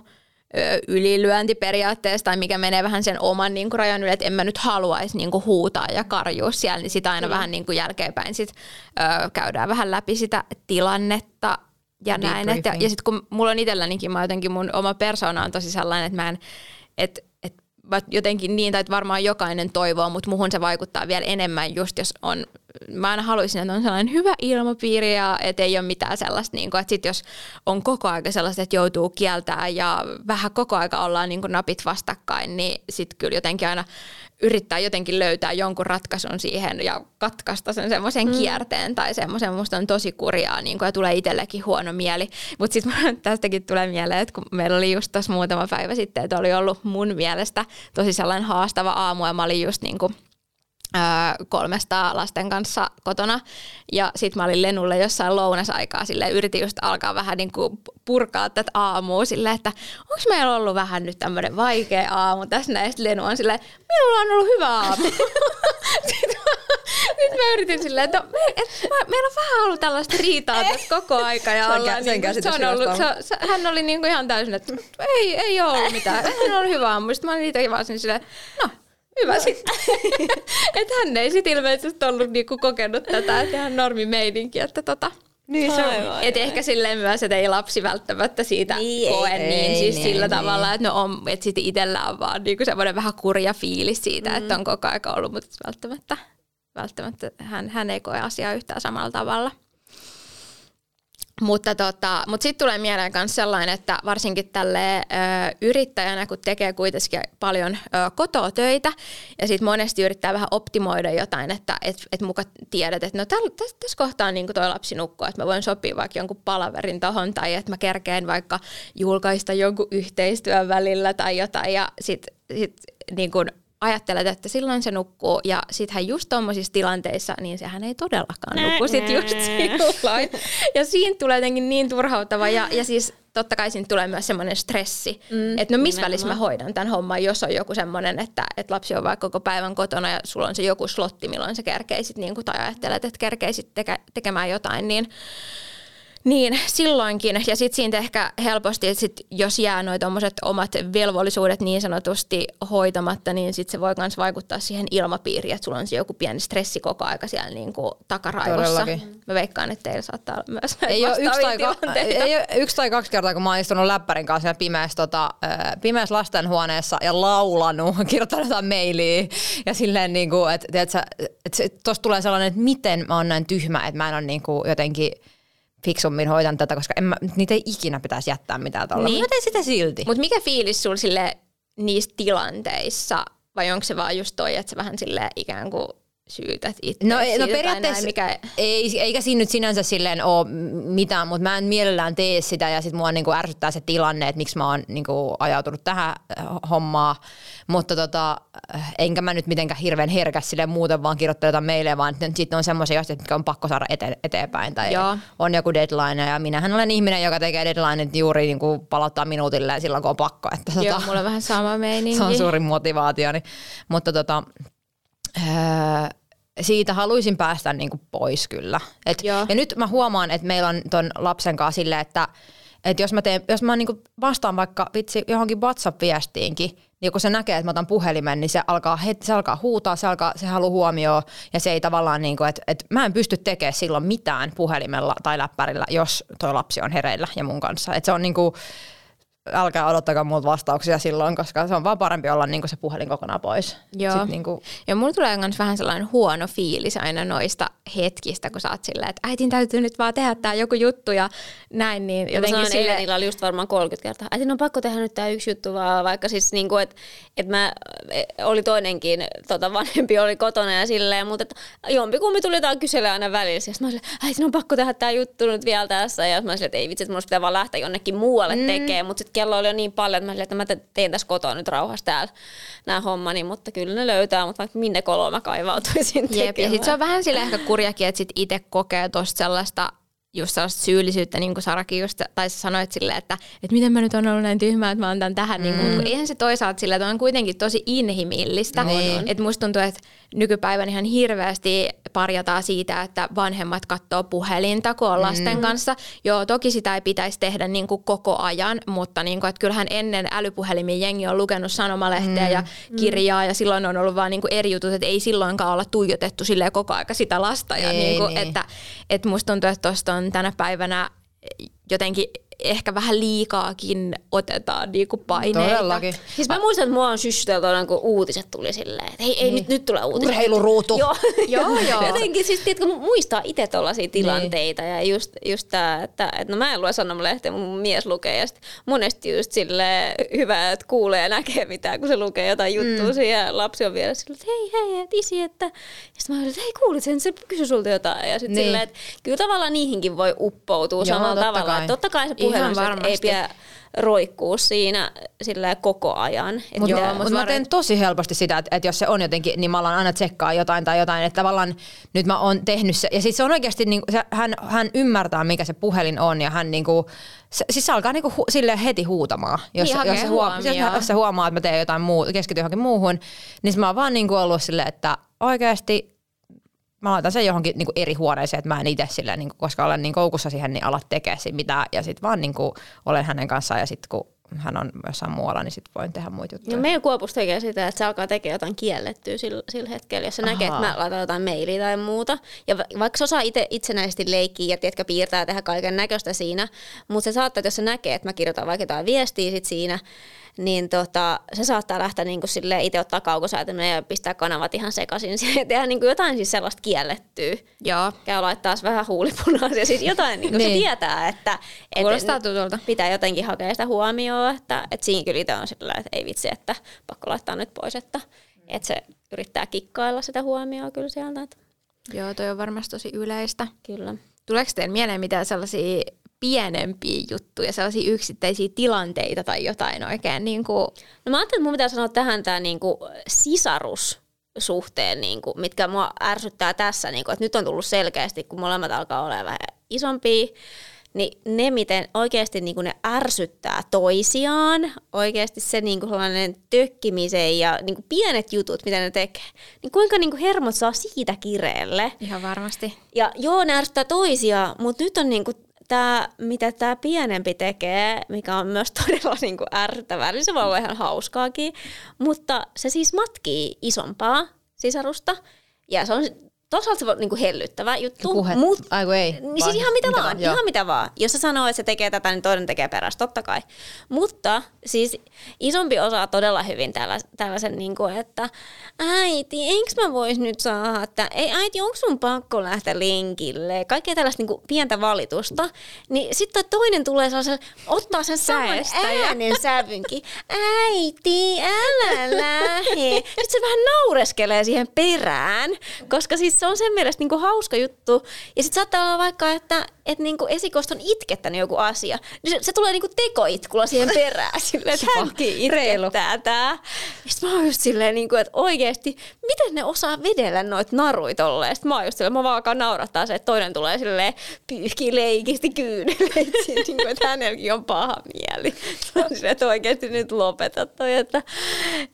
Speaker 1: ylilyönti periaatteessa tai mikä menee vähän sen oman niin kuin, rajan yli, että en mä nyt haluaisi niin kuin, huutaa ja karjua siellä, niin sitä aina mm. vähän niin kuin, jälkeenpäin sit, ö, käydään vähän läpi sitä tilannetta ja näin. Että, ja sitten kun mulla on itsellänikin, mä jotenkin mun oma persona on tosi sellainen, että mä en, et, et, jotenkin niin, tai että varmaan jokainen toivoo, mutta muhun se vaikuttaa vielä enemmän just jos on, mä aina haluaisin, että on sellainen hyvä ilmapiiri ja että ei ole mitään sellaista, niin kuin, että sit jos on koko aika sellaista, että joutuu kieltää ja vähän koko aika ollaan niin kuin napit vastakkain, niin sitten kyllä jotenkin aina yrittää jotenkin löytää jonkun ratkaisun siihen ja katkaista sen semmoisen mm. kierteen tai semmoisen, musta on tosi kurjaa niin kun, ja tulee itsellekin huono mieli. Mutta sitten tästäkin tulee mieleen, että kun meillä oli just tuossa muutama päivä sitten, että oli ollut mun mielestä tosi sellainen haastava aamu ja mä olin just niin kuin kolmesta lasten kanssa kotona. Ja sitten mä olin Lenulle jossain lounasaikaa sille yritin just alkaa vähän niin kuin purkaa tätä aamua sille, että onko meillä ollut vähän nyt tämmöinen vaikea aamu tässä näin. Lenu on silleen, minulla on ollut hyvä aamu. nyt mä yritin silleen, että me, et, mä, meillä on vähän ollut tällaista riitaa tässä koko aika. Ja ollaan niinku-
Speaker 3: käsitys
Speaker 1: se on ollut,
Speaker 3: hyvästä
Speaker 1: se, se, hän oli niinku ihan täysin, että ei, ei ole ollut mitään. Hän on hyvä aamu. Sitten mä olin itsekin vaan silleen, no hyvä sitten. että hän ei sitten ilmeisesti ollut niinku kokenut tätä, että ihan normimeininki, että tota,
Speaker 3: Niin
Speaker 2: se on.
Speaker 1: et ehkä silleen myös, että ei lapsi välttämättä siitä
Speaker 2: Niin,
Speaker 1: koe
Speaker 3: ei,
Speaker 1: niin,
Speaker 3: ei,
Speaker 1: siis
Speaker 3: niin,
Speaker 1: sillä
Speaker 3: niin.
Speaker 1: tavalla, että no on, että sitten itsellä on vaan niinku semmoinen vähän kurja fiilis siitä, mm. että on koko aika ollut, mutta välttämättä, välttämättä hän, hän ei koe asiaa yhtään samalla tavalla. Mutta, tota, mutta sitten tulee mieleen myös sellainen, että varsinkin tälle ö, yrittäjänä, kun tekee kuitenkin paljon ö, kotoa töitä, ja sitten monesti yrittää vähän optimoida jotain, että et, et muka tiedät, että no tässä, tässä kohtaa niin toi lapsi nukkuu, että mä voin sopia vaikka jonkun palaverin tohon, tai että mä kerkeen vaikka julkaista jonkun yhteistyön välillä tai jotain, ja sitten sit, niin ajattelet, että silloin se nukkuu, ja sittenhän just tuommoisissa tilanteissa, niin sehän ei todellakaan nukku sit just silloin. Ja siinä tulee jotenkin niin turhauttava, ja, ja siis totta kai siinä tulee myös semmoinen stressi, mm, että no missä välissä mä hoidan tämän homman, jos on joku semmoinen, että, että lapsi on vaikka koko päivän kotona, ja sulla on se joku slotti, milloin sä kerkeisit, niin kuin, tai ajattelet, että kerkeisit teke, tekemään jotain, niin niin, silloinkin. Ja sitten siitä ehkä helposti, että sit jos jää noin omat velvollisuudet niin sanotusti hoitamatta, niin sitten se voi myös vaikuttaa siihen ilmapiiriin, että sulla on joku pieni stressi koko aika siellä niin kuin takaraivossa.
Speaker 3: Todellakin.
Speaker 1: Mä veikkaan, että teillä saattaa olla myös
Speaker 3: Ei ole, yksi tai, ka- ei ole yksi tai kaksi kertaa, kun mä oon istunut läppärin kanssa siellä pimeässä, tota, pimeässä lastenhuoneessa ja laulanut, kirjoittanut jotain mailia ja silleen, niin kuin, että, että se, tosta tulee sellainen, että miten mä oon näin tyhmä, että mä en ole niin kuin, jotenkin fiksummin hoitan tätä, koska en mä, niitä ei ikinä pitäisi jättää mitään tuolla.
Speaker 1: Niin.
Speaker 3: Mä teen sitä silti.
Speaker 1: Mutta mikä fiilis sulla sille niissä tilanteissa, vai onko se vaan just toi, että sä vähän sille ikään kuin syytät itse
Speaker 3: No, no periaatteessa
Speaker 1: näin, mikä...
Speaker 3: ei, eikä siinä nyt sinänsä silleen ole mitään, mutta mä en mielellään tee sitä ja sit mua niinku ärsyttää se tilanne, että miksi mä oon niinku ajautunut tähän äh, hommaan. Mutta tota, äh, enkä mä nyt mitenkään hirveän herkäs sille muuten vaan kirjoitteleta meille, vaan sitten on semmoisia asioita, mitkä on pakko saada ete- eteenpäin tai
Speaker 1: Joo.
Speaker 3: on joku deadline ja minähän olen ihminen, joka tekee deadline juuri niinku palauttaa minuutille silloin kun on pakko. Että tota,
Speaker 1: Joo, mulla on vähän sama meininki.
Speaker 3: se on suurin motivaationi. Mutta tota, öö, siitä haluaisin päästä niinku pois kyllä. Et,
Speaker 1: Joo.
Speaker 3: ja nyt mä huomaan, että meillä on ton lapsen kanssa silleen, että et jos mä, teen, jos mä niinku vastaan vaikka vitsi johonkin WhatsApp-viestiinkin, niin kun se näkee, että mä otan puhelimen, niin se alkaa, heti, se alkaa huutaa, se, alkaa, se haluaa huomioon ja se ei tavallaan, niinku, että et mä en pysty tekemään silloin mitään puhelimella tai läppärillä, jos toi lapsi on hereillä ja mun kanssa. Et se on niinku, älkää odottakaa multa vastauksia silloin, koska se on vaan parempi olla niinku se puhelin kokonaan pois.
Speaker 1: Joo.
Speaker 3: Sitten niinku,
Speaker 1: Ja mulla tulee myös vähän sellainen huono fiilis aina noista hetkistä, kun sä oot silleen, että äitin täytyy nyt vaan tehdä tää joku juttu ja näin, niin
Speaker 2: Jotenkin
Speaker 1: jotenkin
Speaker 2: sille...
Speaker 1: sille...
Speaker 2: eilen illalla just varmaan 30 kertaa. Äiti, on pakko tehdä nyt tämä yksi juttu vaan, vaikka siis niinku, että et mä, e, oli toinenkin tota, vanhempi oli kotona ja silleen, mutta et, jompikumpi tuli jotain kyselee aina välillä. Sitten mä olin, äiti, on pakko tehdä tämä juttu nyt vielä tässä. Ja mä olin, että ei vitsi, että mun pitää vaan lähteä jonnekin muualle mm. tekemään. Mutta sitten kello oli jo niin paljon, että mä olin, että mä te- teen tässä kotona nyt rauhassa täällä nämä hommani, mutta kyllä ne löytää, mutta vaikka minne koloon mä kaivautuisin
Speaker 1: Jep, ja sit se on vähän sille ehkä kurjakin, että sit itse kokee tosta sellaista just sellaista syyllisyyttä, niin kuin Sarakin just, tai sä sanoit silleen, että, että miten mä nyt on ollut näin tyhmä, että mä oon tän tähän, mm. niin kuin, eihän se toisaalta sille, että on kuitenkin tosi inhimillistä.
Speaker 3: Niin.
Speaker 1: Että musta tuntuu, että nykypäivän ihan hirveästi parjataan siitä, että vanhemmat katsoo puhelinta, kun on lasten mm. kanssa. Joo, toki sitä ei pitäisi tehdä niin kuin koko ajan, mutta niin kuin, että kyllähän ennen älypuhelimin jengi on lukenut sanomalehteä mm. ja kirjaa, ja silloin on ollut vaan niin kuin eri jutut, että ei silloinkaan olla tuijotettu silleen koko aika sitä lasta. Ja
Speaker 3: Ei,
Speaker 1: niin kuin,
Speaker 3: niin.
Speaker 1: Että, että musta tuntuu, että tuosta on tänä päivänä jotenkin ehkä vähän liikaakin otetaan niin kuin paineita.
Speaker 3: todellakin.
Speaker 2: Siis mä muistan, että mua on systytelty aina, kun uutiset tuli silleen, että ei, ei nyt, nyt tulee uutiset.
Speaker 3: Urheiluruutu.
Speaker 2: Joo,
Speaker 1: Joo, joo.
Speaker 2: Jotenkin siis, tiedätkö, muistaa itse tollaisia tilanteita ja just, just tää, että, että no mä en lue sanomalehteä, mun mies lukee ja sit monesti just sille hyvä, että kuulee ja näkee mitään, kun se lukee jotain juttua mm. siihen ja lapsi on vielä silleen, että hei hei, et isi, että ja sitten mä olin, että hei kuulit sen, se kysyi sulta jotain ja sitten
Speaker 3: Niin.
Speaker 2: silleen, että kyllä tavallaan niihinkin voi uppoutua
Speaker 3: Joo,
Speaker 2: samalla tavalla,
Speaker 3: kai.
Speaker 2: totta kai se Puhelin ei
Speaker 1: varmasti.
Speaker 2: pidä roikkuu siinä sillä koko ajan.
Speaker 3: Mutta
Speaker 2: mitä-
Speaker 3: mut mä teen tosi helposti sitä, että, että jos se on jotenkin, niin mä alan aina tsekkaa jotain tai jotain, että tavallaan nyt mä oon tehnyt se. Ja sitten se on oikeasti, niin, se, hän, hän ymmärtää, mikä se puhelin on ja hän niinku, se, siis se alkaa niinku hu, sille heti huutamaan. Jos,
Speaker 1: Niin,
Speaker 3: jos, se huomaa, jos, jos se huomaa, että mä teen jotain muuta, keskityn johonkin muuhun, niin mä oon vaan niinku ollut silleen, että oikeasti mä laitan sen johonkin niin kuin eri huoneeseen, että mä en itse silleen, niin kuin, koska olen niin koukussa siihen, niin alat tekee mitä ja sitten vaan niin kuin, olen hänen kanssaan ja sitten kun hän on jossain muualla, niin sitten voin tehdä muita juttuja.
Speaker 2: No meidän kuopus tekee sitä, että se alkaa tekemään jotain kiellettyä sillä, sillä hetkellä, jos se Ahaa. näkee, että mä laitan jotain mailia tai muuta. Ja vaikka se osaa itse itsenäisesti leikkiä ja tiedätkö, piirtää ja tehdä kaiken näköistä siinä, mutta se saattaa, että jos se näkee, että mä kirjoitan vaikka jotain viestiä sit siinä, niin tota, se saattaa lähteä niin kuin itse ottaa kaukosäätimen ja pistää kanavat ihan sekaisin. Se tehdä niin kuin jotain siis sellaista kiellettyä.
Speaker 1: Joo.
Speaker 2: Käy laittaa vähän huulipunaisia. Siis jotain, niin kuin niin. se tietää, että,
Speaker 1: että
Speaker 2: pitää jotenkin hakea sitä huomioon. Että, että siinä kyllä itse on sillä että ei vitsi, että pakko laittaa nyt pois. Että, että se yrittää kikkailla sitä huomioon kyllä sieltä. Että.
Speaker 1: Joo, toi on varmasti tosi yleistä.
Speaker 2: Kyllä.
Speaker 1: Tuleeko teille mieleen mitään sellaisia pienempiä juttuja, sellaisia yksittäisiä tilanteita tai jotain oikein? Niin kuin...
Speaker 2: No mä ajattelin, että mun pitää sanoa tähän tämä niin kuin sisarus suhteen, niin kuin, mitkä mua ärsyttää tässä, niin kuin, että nyt on tullut selkeästi, kun molemmat alkaa olla vähän isompia, niin ne, miten oikeasti niin kuin ne ärsyttää toisiaan, oikeasti se niin kuin sellainen tökkimisen ja niin kuin pienet jutut, mitä ne tekee, niin kuinka niin kuin hermot saa siitä kireelle.
Speaker 1: Ihan varmasti.
Speaker 2: Ja joo, ne ärsyttää toisiaan, mutta nyt on niin kuin tämä, mitä tämä pienempi tekee, mikä on myös todella niin kuin ärsyttävää, niin se voi olla ihan hauskaakin, mutta se siis matkii isompaa sisarusta, ja se on toisaalta se on niin kuin hellyttävä juttu.
Speaker 3: Puhet, mut, aiku ei.
Speaker 2: Niin siis ihan mitä, mitä vaan, vaan ihan mitä vaan. Jos se sanoo, että se tekee tätä, niin toinen tekee perässä, totta kai. Mutta siis isompi osaa todella hyvin tällaisen, tällaisen, niin kuin, että äiti, eikö mä vois nyt saada, että ei äiti, onko sun pakko lähteä linkille? Kaikkea tällaista niin kuin, pientä valitusta. Niin sitten toinen tulee sellaisen, ottaa sen saman äänen sävynkin. Äiti, älä lähe. Sitten se vähän naureskelee siihen perään, koska siis se on sen mielestä niinku hauska juttu. Ja sitten saattaa olla vaikka, että et niinku esikosta on itkettänyt joku asia. Niin se, se tulee niinku tekoitkulla siihen perään. Silleen, että hänkin itkettää tää. Ja sitten mä oon just silleen, niinku, että oikeesti, miten ne osaa vedellä noit naruit tolleen. Sitten mä oon just silleen, mä vaan alkaa naurattaa se, että toinen tulee silleen pyyhkii leikisti kyyneleitä. niinku, että hänelläkin on paha mieli. Mä oon silleen, että oikeesti nyt lopeta toi. Että,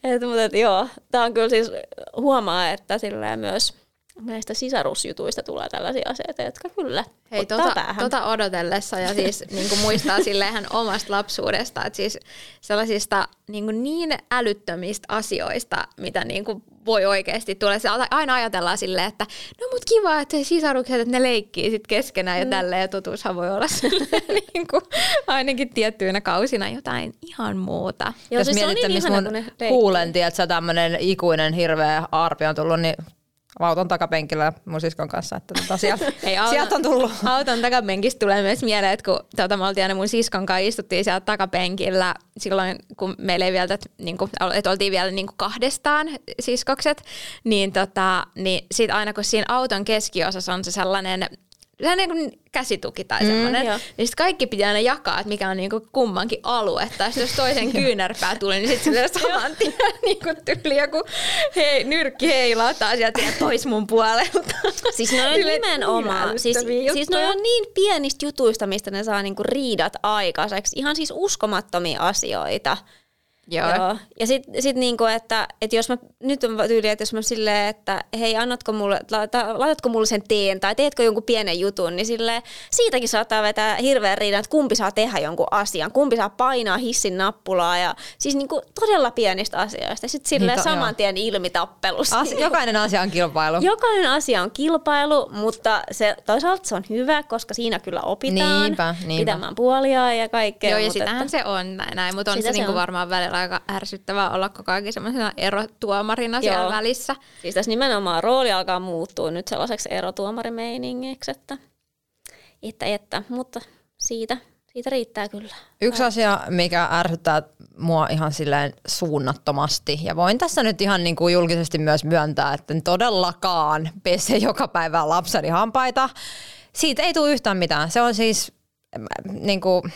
Speaker 2: että, mutta että joo, tää on kyllä siis huomaa, että silleen myös – näistä sisarusjutuista tulee tällaisia asioita, jotka kyllä
Speaker 1: Hei, tota, tota odotellessa ja siis niin kuin muistaa silleen omasta lapsuudesta, että siis sellaisista niin, kuin niin älyttömistä asioista, mitä niin kuin voi oikeasti tulla. Se aina ajatellaan silleen, että no mut kiva, että sisarukset, että ne leikkii sit keskenään ja mm. tälleen, ja totuushan voi olla niin kuin, ainakin tiettyinä kausina jotain ihan muuta.
Speaker 3: Joo, Jos siis mietitte, niin missä mun kuulen, tiedätkö, tämmöinen ikuinen hirveä arpi on tullut, niin auton takapenkillä mun siskon kanssa, että tota sieltä, Ei, auton, sieltä on tullut.
Speaker 1: Auton takapenkistä tulee myös mieleen, että kun tota, me oltiin aina mun siskon kanssa istuttiin sieltä takapenkillä silloin, kun meillä ei vielä, että, niin kuin, että oltiin vielä niin kuin kahdestaan siskokset, niin, tota, niin sit aina kun siinä auton keskiosassa on se sellainen sehän niin kuin käsituki tai mm, semmoinen. Niin sitten kaikki pitää aina jakaa, että mikä on niin kuin kummankin alue. Tai jos toisen kyynärpää tuli, niin sitten se saman tien niin kuin tyyli joku hei, nyrkki heilaa taas ja pois mun puolelta.
Speaker 2: Siis ne on nimenomaan, siis, siis ne on niin pienistä jutuista, mistä ne saa niin kuin riidat aikaiseksi. Ihan siis uskomattomia asioita.
Speaker 1: Joo.
Speaker 2: Joo. Ja sitten sit niinku, että, että jos mä, nyt on tyyli, että jos mä silleen, että hei, annatko mulle, laita, laitatko mulle sen teen tai teetkö jonkun pienen jutun, niin silleen, siitäkin saattaa vetää hirveän riidan, että kumpi saa tehdä jonkun asian, kumpi saa painaa hissin nappulaa ja siis niinku todella pienistä asioista. Sitten silleen niin, saman joo. tien ilmitappelussa.
Speaker 3: As, jokainen asia on kilpailu.
Speaker 2: Jokainen asia on kilpailu, mutta se, toisaalta se on hyvä, koska siinä kyllä opitaan niinpä, niinpä. pitämään puolia ja kaikkea.
Speaker 1: Joo, ja sitähän että, se on näin, mutta on se, se niinku on. varmaan välillä aika ärsyttävää olla koko ajan semmoisena erotuomarina Joo. siellä välissä.
Speaker 2: Siis tässä nimenomaan rooli alkaa muuttua nyt sellaiseksi erotuomarimeiningiksi, että, että, että mutta siitä, siitä riittää kyllä.
Speaker 3: Yksi asia, mikä ärsyttää mua ihan silleen suunnattomasti, ja voin tässä nyt ihan niin kuin julkisesti myös myöntää, että en todellakaan pese joka päivä lapseni hampaita. Siitä ei tule yhtään mitään. Se on siis niin kuin,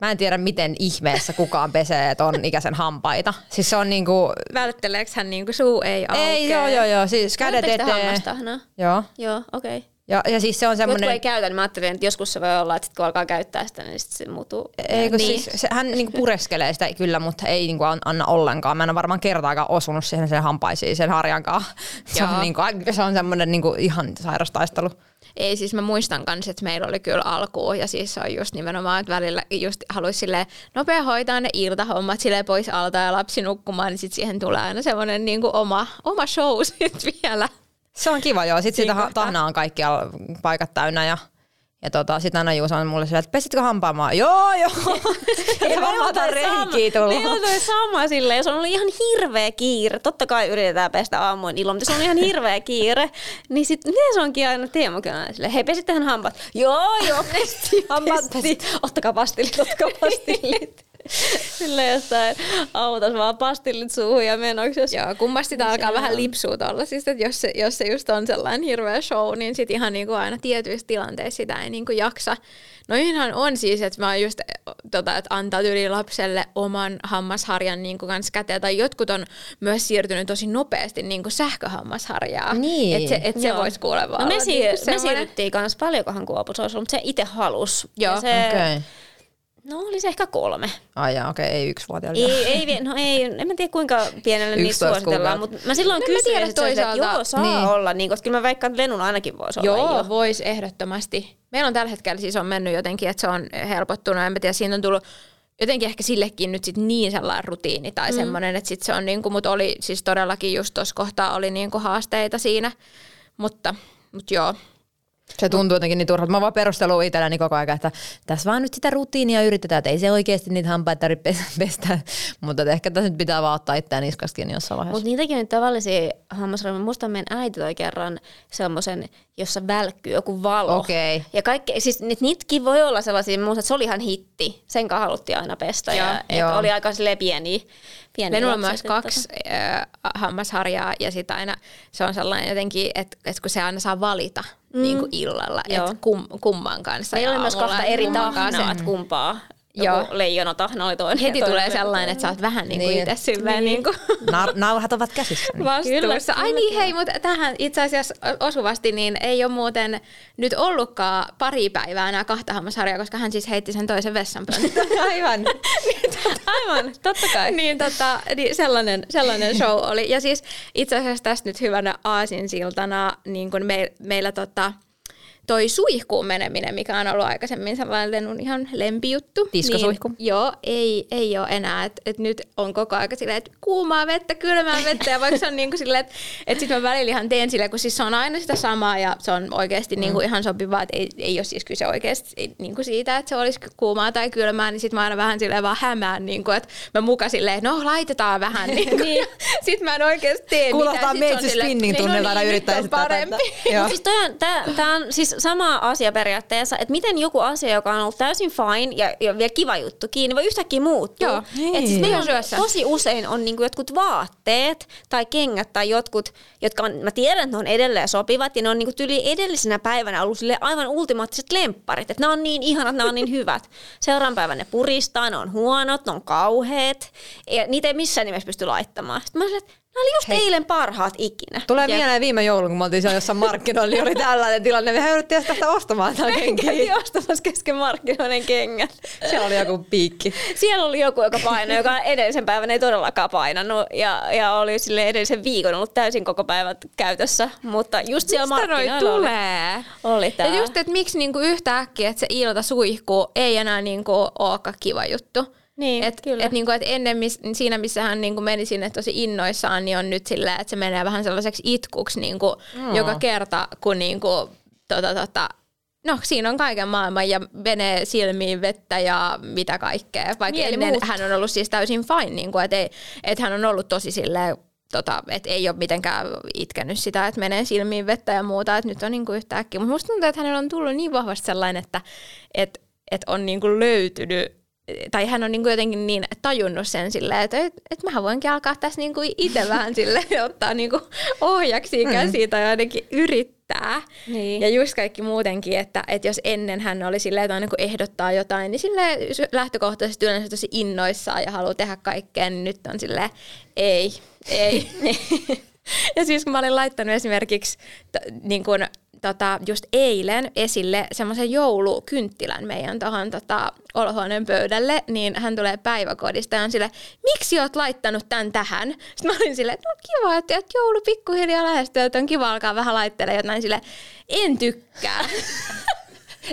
Speaker 3: Mä en tiedä, miten ihmeessä kukaan pesee ton ikäisen hampaita. Siis se on niinku...
Speaker 1: Vältteleekö hän niinku suu ei aukea?
Speaker 3: Ei, joo, joo, joo. Siis kädet eteen.
Speaker 2: Joo.
Speaker 3: Joo,
Speaker 2: okei. Okay.
Speaker 3: Ja, ja siis se on
Speaker 2: Jotkut
Speaker 3: semmoinen...
Speaker 2: ei käytä, niin mä ajattelin, että joskus se voi olla, että sit kun alkaa käyttää sitä, niin sit se muuttuu.
Speaker 3: Ei, kun
Speaker 2: niin.
Speaker 3: siis, se, hän niinku pureskelee sitä kyllä, mutta ei niinku an- anna ollenkaan. Mä en ole varmaan kertaakaan osunut siihen sen hampaisiin sen harjankaan. Se on, niinku, se on semmoinen niinku ihan sairastaistelu.
Speaker 1: Ei, siis mä muistan kans, että meillä oli kyllä alkuun ja siis se on just nimenomaan, että välillä just haluaisi sille nopea hoitaa ne iltahommat sille pois alta ja lapsi nukkumaan, niin sit siihen tulee aina semmoinen niinku oma, oma show sit vielä.
Speaker 3: Se on kiva, joo. Sitten
Speaker 1: Siinä
Speaker 3: sitä tahnaa on kaikkialla paikat täynnä ja ja tota, sitten aina Juuso on mulle silleen, että pesitkö hampaamaan? Joo, joo. Ei varmaan jotain reikiä tullut.
Speaker 2: Meillä on toi sama silleen, se on ollut ihan hirveä kiire. Totta kai yritetään pestä aamuin ilon, mutta se on ihan hirveä kiire. Niin sit, miten se onkin aina Teemu kyllä silleen, hei pesittehän hampaat. Joo, joo, pesti,
Speaker 3: Hampaat
Speaker 2: pesti. Ottakaa pastillit, ottakaa pastillit. Silleen jossain autas vaan pastillit suuhun ja menoksessa.
Speaker 1: Joo, kummasti tää alkaa vähän lipsua tuolla. Siis, että jos se, jos se just on sellainen hirveä show, niin sit ihan niinku aina tietyissä tilanteissa sitä ei niinku jaksa. No ihan on siis, että mä just tota, että antaa yli lapselle oman hammasharjan niinku kanssa käteen. Tai jotkut on myös siirtynyt tosi nopeasti niinku sähköhammasharjaa.
Speaker 3: Niin.
Speaker 1: Että se, et se
Speaker 2: Joo.
Speaker 1: voisi kuule vaan
Speaker 2: No me,
Speaker 1: olla
Speaker 2: si-
Speaker 1: niinku
Speaker 2: me siirryttiin kanssa paljonkohan kuopus olisi ollut, mutta se itse halusi.
Speaker 1: Joo,
Speaker 2: Ja se,
Speaker 3: Okei.
Speaker 2: No oli se ehkä kolme.
Speaker 3: Ai jaa, okei, ei yksi vuotiaille.
Speaker 2: Ei, ei, no ei, en mä tiedä kuinka pienelle niitä
Speaker 3: 11
Speaker 2: suositellaan, mutta mä silloin
Speaker 1: No
Speaker 2: kysyin, että, se, että
Speaker 1: toisaalta.
Speaker 2: joo, saa
Speaker 3: Niin.
Speaker 2: olla, niin, koska kyllä mä veikkaan, että Lenun ainakin voisi olla
Speaker 1: Joo,
Speaker 2: jo.
Speaker 1: voisi ehdottomasti. Meillä on tällä hetkellä siis on mennyt jotenkin, että se on helpottunut. En mä tiedä, siinä on tullut jotenkin ehkä sillekin nyt sit niin sellainen rutiini tai mm. semmoinen, että sit se on niinku, mutta oli siis todellakin just tuossa kohtaa oli niinku haasteita siinä. Mutta, mutta joo,
Speaker 3: Se tuntuu jotenkin niin turhalta. Mä vaan perustelun itselleni koko ajan, että tässä vaan nyt sitä rutiinia yritetään, että ei se oikeasti niitä hampaita tarvitse pes- pestä. Mutta ehkä tässä nyt pitää vaan ottaa itseään niskasta kiinni jossain vaiheessa.
Speaker 2: Mutta niitäkin on tavallisia hammasraudoja. Musta meidän äiti toi kerran semmoisen, jossa välkkyy joku valo.
Speaker 3: Okei.
Speaker 2: Ja kaikki, siis ni- niitäkin voi olla sellaisia, musta, että se oli ihan hitti. Sen kanssa haluttiin aina pestä.
Speaker 1: Joo.
Speaker 2: ja, et
Speaker 3: Joo.
Speaker 2: oli aika silleen pieniä. pieniä
Speaker 1: Meillä on myös
Speaker 2: että
Speaker 1: kaksi äh, hammasharjaa ja sitten aina se on sellainen jotenkin, että, että kun se aina saa valita mm. niin kuin illalla, että kum, kumman kanssa.
Speaker 2: Meillä
Speaker 1: ja
Speaker 2: oli myös kahta eri tahnaa, että kumpaa.
Speaker 1: Joo.
Speaker 2: Joku leijonatahna oli toinen.
Speaker 1: Heti tulee sellainen, että sä oot vähän niin kuin
Speaker 3: Niin.
Speaker 1: itse silleen niin. kuin
Speaker 3: Na- nauhat ovat käsissä. Niin.
Speaker 1: vastuussa.
Speaker 2: Kyllä,
Speaker 1: Ai niin, hei, mutta tähän itse asiassa osuvasti niin ei ole muuten nyt ollutkaan pari päivää nämä kahta hammasharjaa, koska hän siis heitti sen toisen vessanpöntön.
Speaker 3: Aivan.
Speaker 2: Aivan, totta kai.
Speaker 1: niin, tota, niin sellainen, sellainen show oli. Ja siis itse asiassa tästä nyt hyvänä aasinsiltana niin kun me, meillä tota, toi suihkuun meneminen, mikä on ollut aikaisemmin sellainen ihan lempijuttu.
Speaker 3: Diskosuihku.
Speaker 1: Niin, joo, ei, ei ole enää. Et, et nyt on koko aika silleen, että kuumaa vettä, kylmää vettä. Ja vaikka se on niinku silleen, että et sit mä välillä ihan teen silleen, kun siis se on aina sitä samaa ja se on oikeasti niinku ihan sopivaa, että ei, ei ole siis kyse oikeasti ei- niinku siitä, että se olisi kuumaa tai kylmää, niin sit mä aina vähän silleen vaan hämään, niinku, että mä muka silleen, no laitetaan vähän. Niinku. niin. Sitten mä en oikeasti tee
Speaker 3: Kuulostaa
Speaker 1: mitään. On
Speaker 3: meitsi
Speaker 1: silleen,
Speaker 3: spinning-tunnilta aina
Speaker 1: nyt
Speaker 3: yrittää
Speaker 1: on
Speaker 3: esittää
Speaker 1: parempi.
Speaker 3: tätä. Joo.
Speaker 2: Siis toi on, tää, tää on siis sama asia periaatteessa, että miten joku asia, joka on ollut täysin fine ja, ja vielä kiva juttu kiinni, voi yhtäkkiä muuttua.
Speaker 1: Joo.
Speaker 2: Et siis
Speaker 3: Niin.
Speaker 2: meillä on
Speaker 1: Syössä.
Speaker 2: tosi usein on niinku jotkut vaatteet tai kengät tai jotkut, jotka on, mä tiedän, että ne on edelleen sopivat ja ne on niinku tyli edellisenä päivänä ollut sille aivan ultimaattiset lempparit, että ne on niin ihanat, ne on niin hyvät. Seuraavan päivän ne puristaa, ne on huonot, ne on kauheat ja niitä ei missään nimessä pysty laittamaan. Sitten mä sanoin, että nämä oli just
Speaker 3: Hei.
Speaker 2: eilen parhaat ikinä.
Speaker 3: Tulee
Speaker 1: Jep.
Speaker 3: mieleen viime joulun, kun me oltiin siellä jossain markkinoilla, niin oli tällainen tilanne. Me yritettiin tästä ostamaan tämä kenkiä.
Speaker 2: Käytiin ostamassa kesken markkinoiden kengät.
Speaker 3: Siellä oli joku piikki.
Speaker 2: Siellä oli joku, joka painoi, joka edellisen päivän ei todellakaan painanut ja, ja oli sille edellisen viikon ollut täysin koko päivän käytössä, mutta just siellä
Speaker 1: Mistä noi
Speaker 2: markkinoilla oli,
Speaker 1: tulee?
Speaker 2: oli tää.
Speaker 1: Ja just, että miksi niinku yhtäkkiä, että se ilta suihku ei enää niinku olekaan kiva juttu.
Speaker 2: Niin,
Speaker 1: et,
Speaker 2: kyllä.
Speaker 1: Et niinku, et ennen mis, siinä, missä hän niinku meni sinne tosi innoissaan, niin on nyt silleen, että se menee vähän sellaiseksi itkuksi niinku, joka kerta, kun niinku, tota, tota, no siinä on kaiken maailman ja menee silmiin vettä ja mitä kaikkea. Vaikka
Speaker 2: Mieli
Speaker 1: ennen
Speaker 2: muuttuu.
Speaker 1: hän on ollut siis täysin fine, niinku, että et hän on ollut tosi silleen, tota, että ei ole mitenkään itkenyt sitä, että menee silmiin vettä ja muuta, että nyt on niinku yhtäkkiä. Mutta musta tuntuu, että hänellä on tullut niin vahvasti sellainen, että et, et on niinku löytynyt tai hän on niinku jotenkin niin tajunnut sen silleen, että et, et mä voinkin alkaa tässä niinku itse vähän sille ottaa niinku ohjaksi käsiin tai ainakin yrittää.
Speaker 2: Niin.
Speaker 1: Ja just kaikki muutenkin, että, että jos ennen hän oli silleen, että aina kun ehdottaa jotain, niin sille lähtökohtaisesti yleensä tosi innoissaan ja haluaa tehdä kaikkea, niin nyt on silleen, ei, ei. Ja siis kun mä olin laittanut esimerkiksi t- niin kun, tota, just eilen esille semmoisen joulukynttilän meidän tuohon tota, olohuoneen pöydälle, niin hän tulee päiväkodista ja on sille, miksi oot laittanut tämän tähän? Sitten mä olin silleen, että no kiva, että, että joulu pikkuhiljaa lähestyy, että on kiva alkaa vähän laittelemaan jotain sille, en tykkää.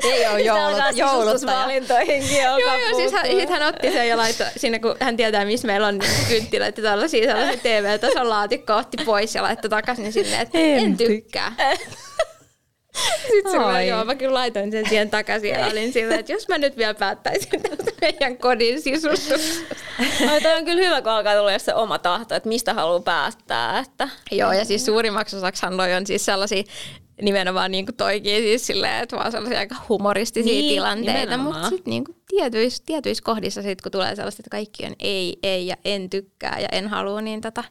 Speaker 3: Ei ole joulut, jouluttaja.
Speaker 2: Joo,
Speaker 1: Joo, joo, siis hän, sit hän otti sen ja laittoi sinne, kun hän tietää, missä meillä on niin kynttilöitä tällaisia sellaisia TV-tason laatikko, otti pois ja laittoi takaisin silleen, että en, en tykkää. Sitten mä, joo, mä kyllä laitoin sen siihen takaisin ja olin silleen, että jos mä nyt vielä päättäisin tästä meidän kodin sisustuksesta.
Speaker 2: Ai toi on kyllä hyvä, kun alkaa tulla se oma tahto, että mistä haluaa päättää. Että.
Speaker 1: Joo, ja siis suurimmaksi osaksihan noi on siis sellaisia nimenomaan niin kuin toikin siis silleen, että vaan sellaisia aika humoristisia
Speaker 2: Niin,
Speaker 1: tilanteita, mutta sitten niin tietyissä, tietyissä kohdissa sit, kun tulee sellaista, että kaikki on ei, ei ja en tykkää ja en halua, niin tota,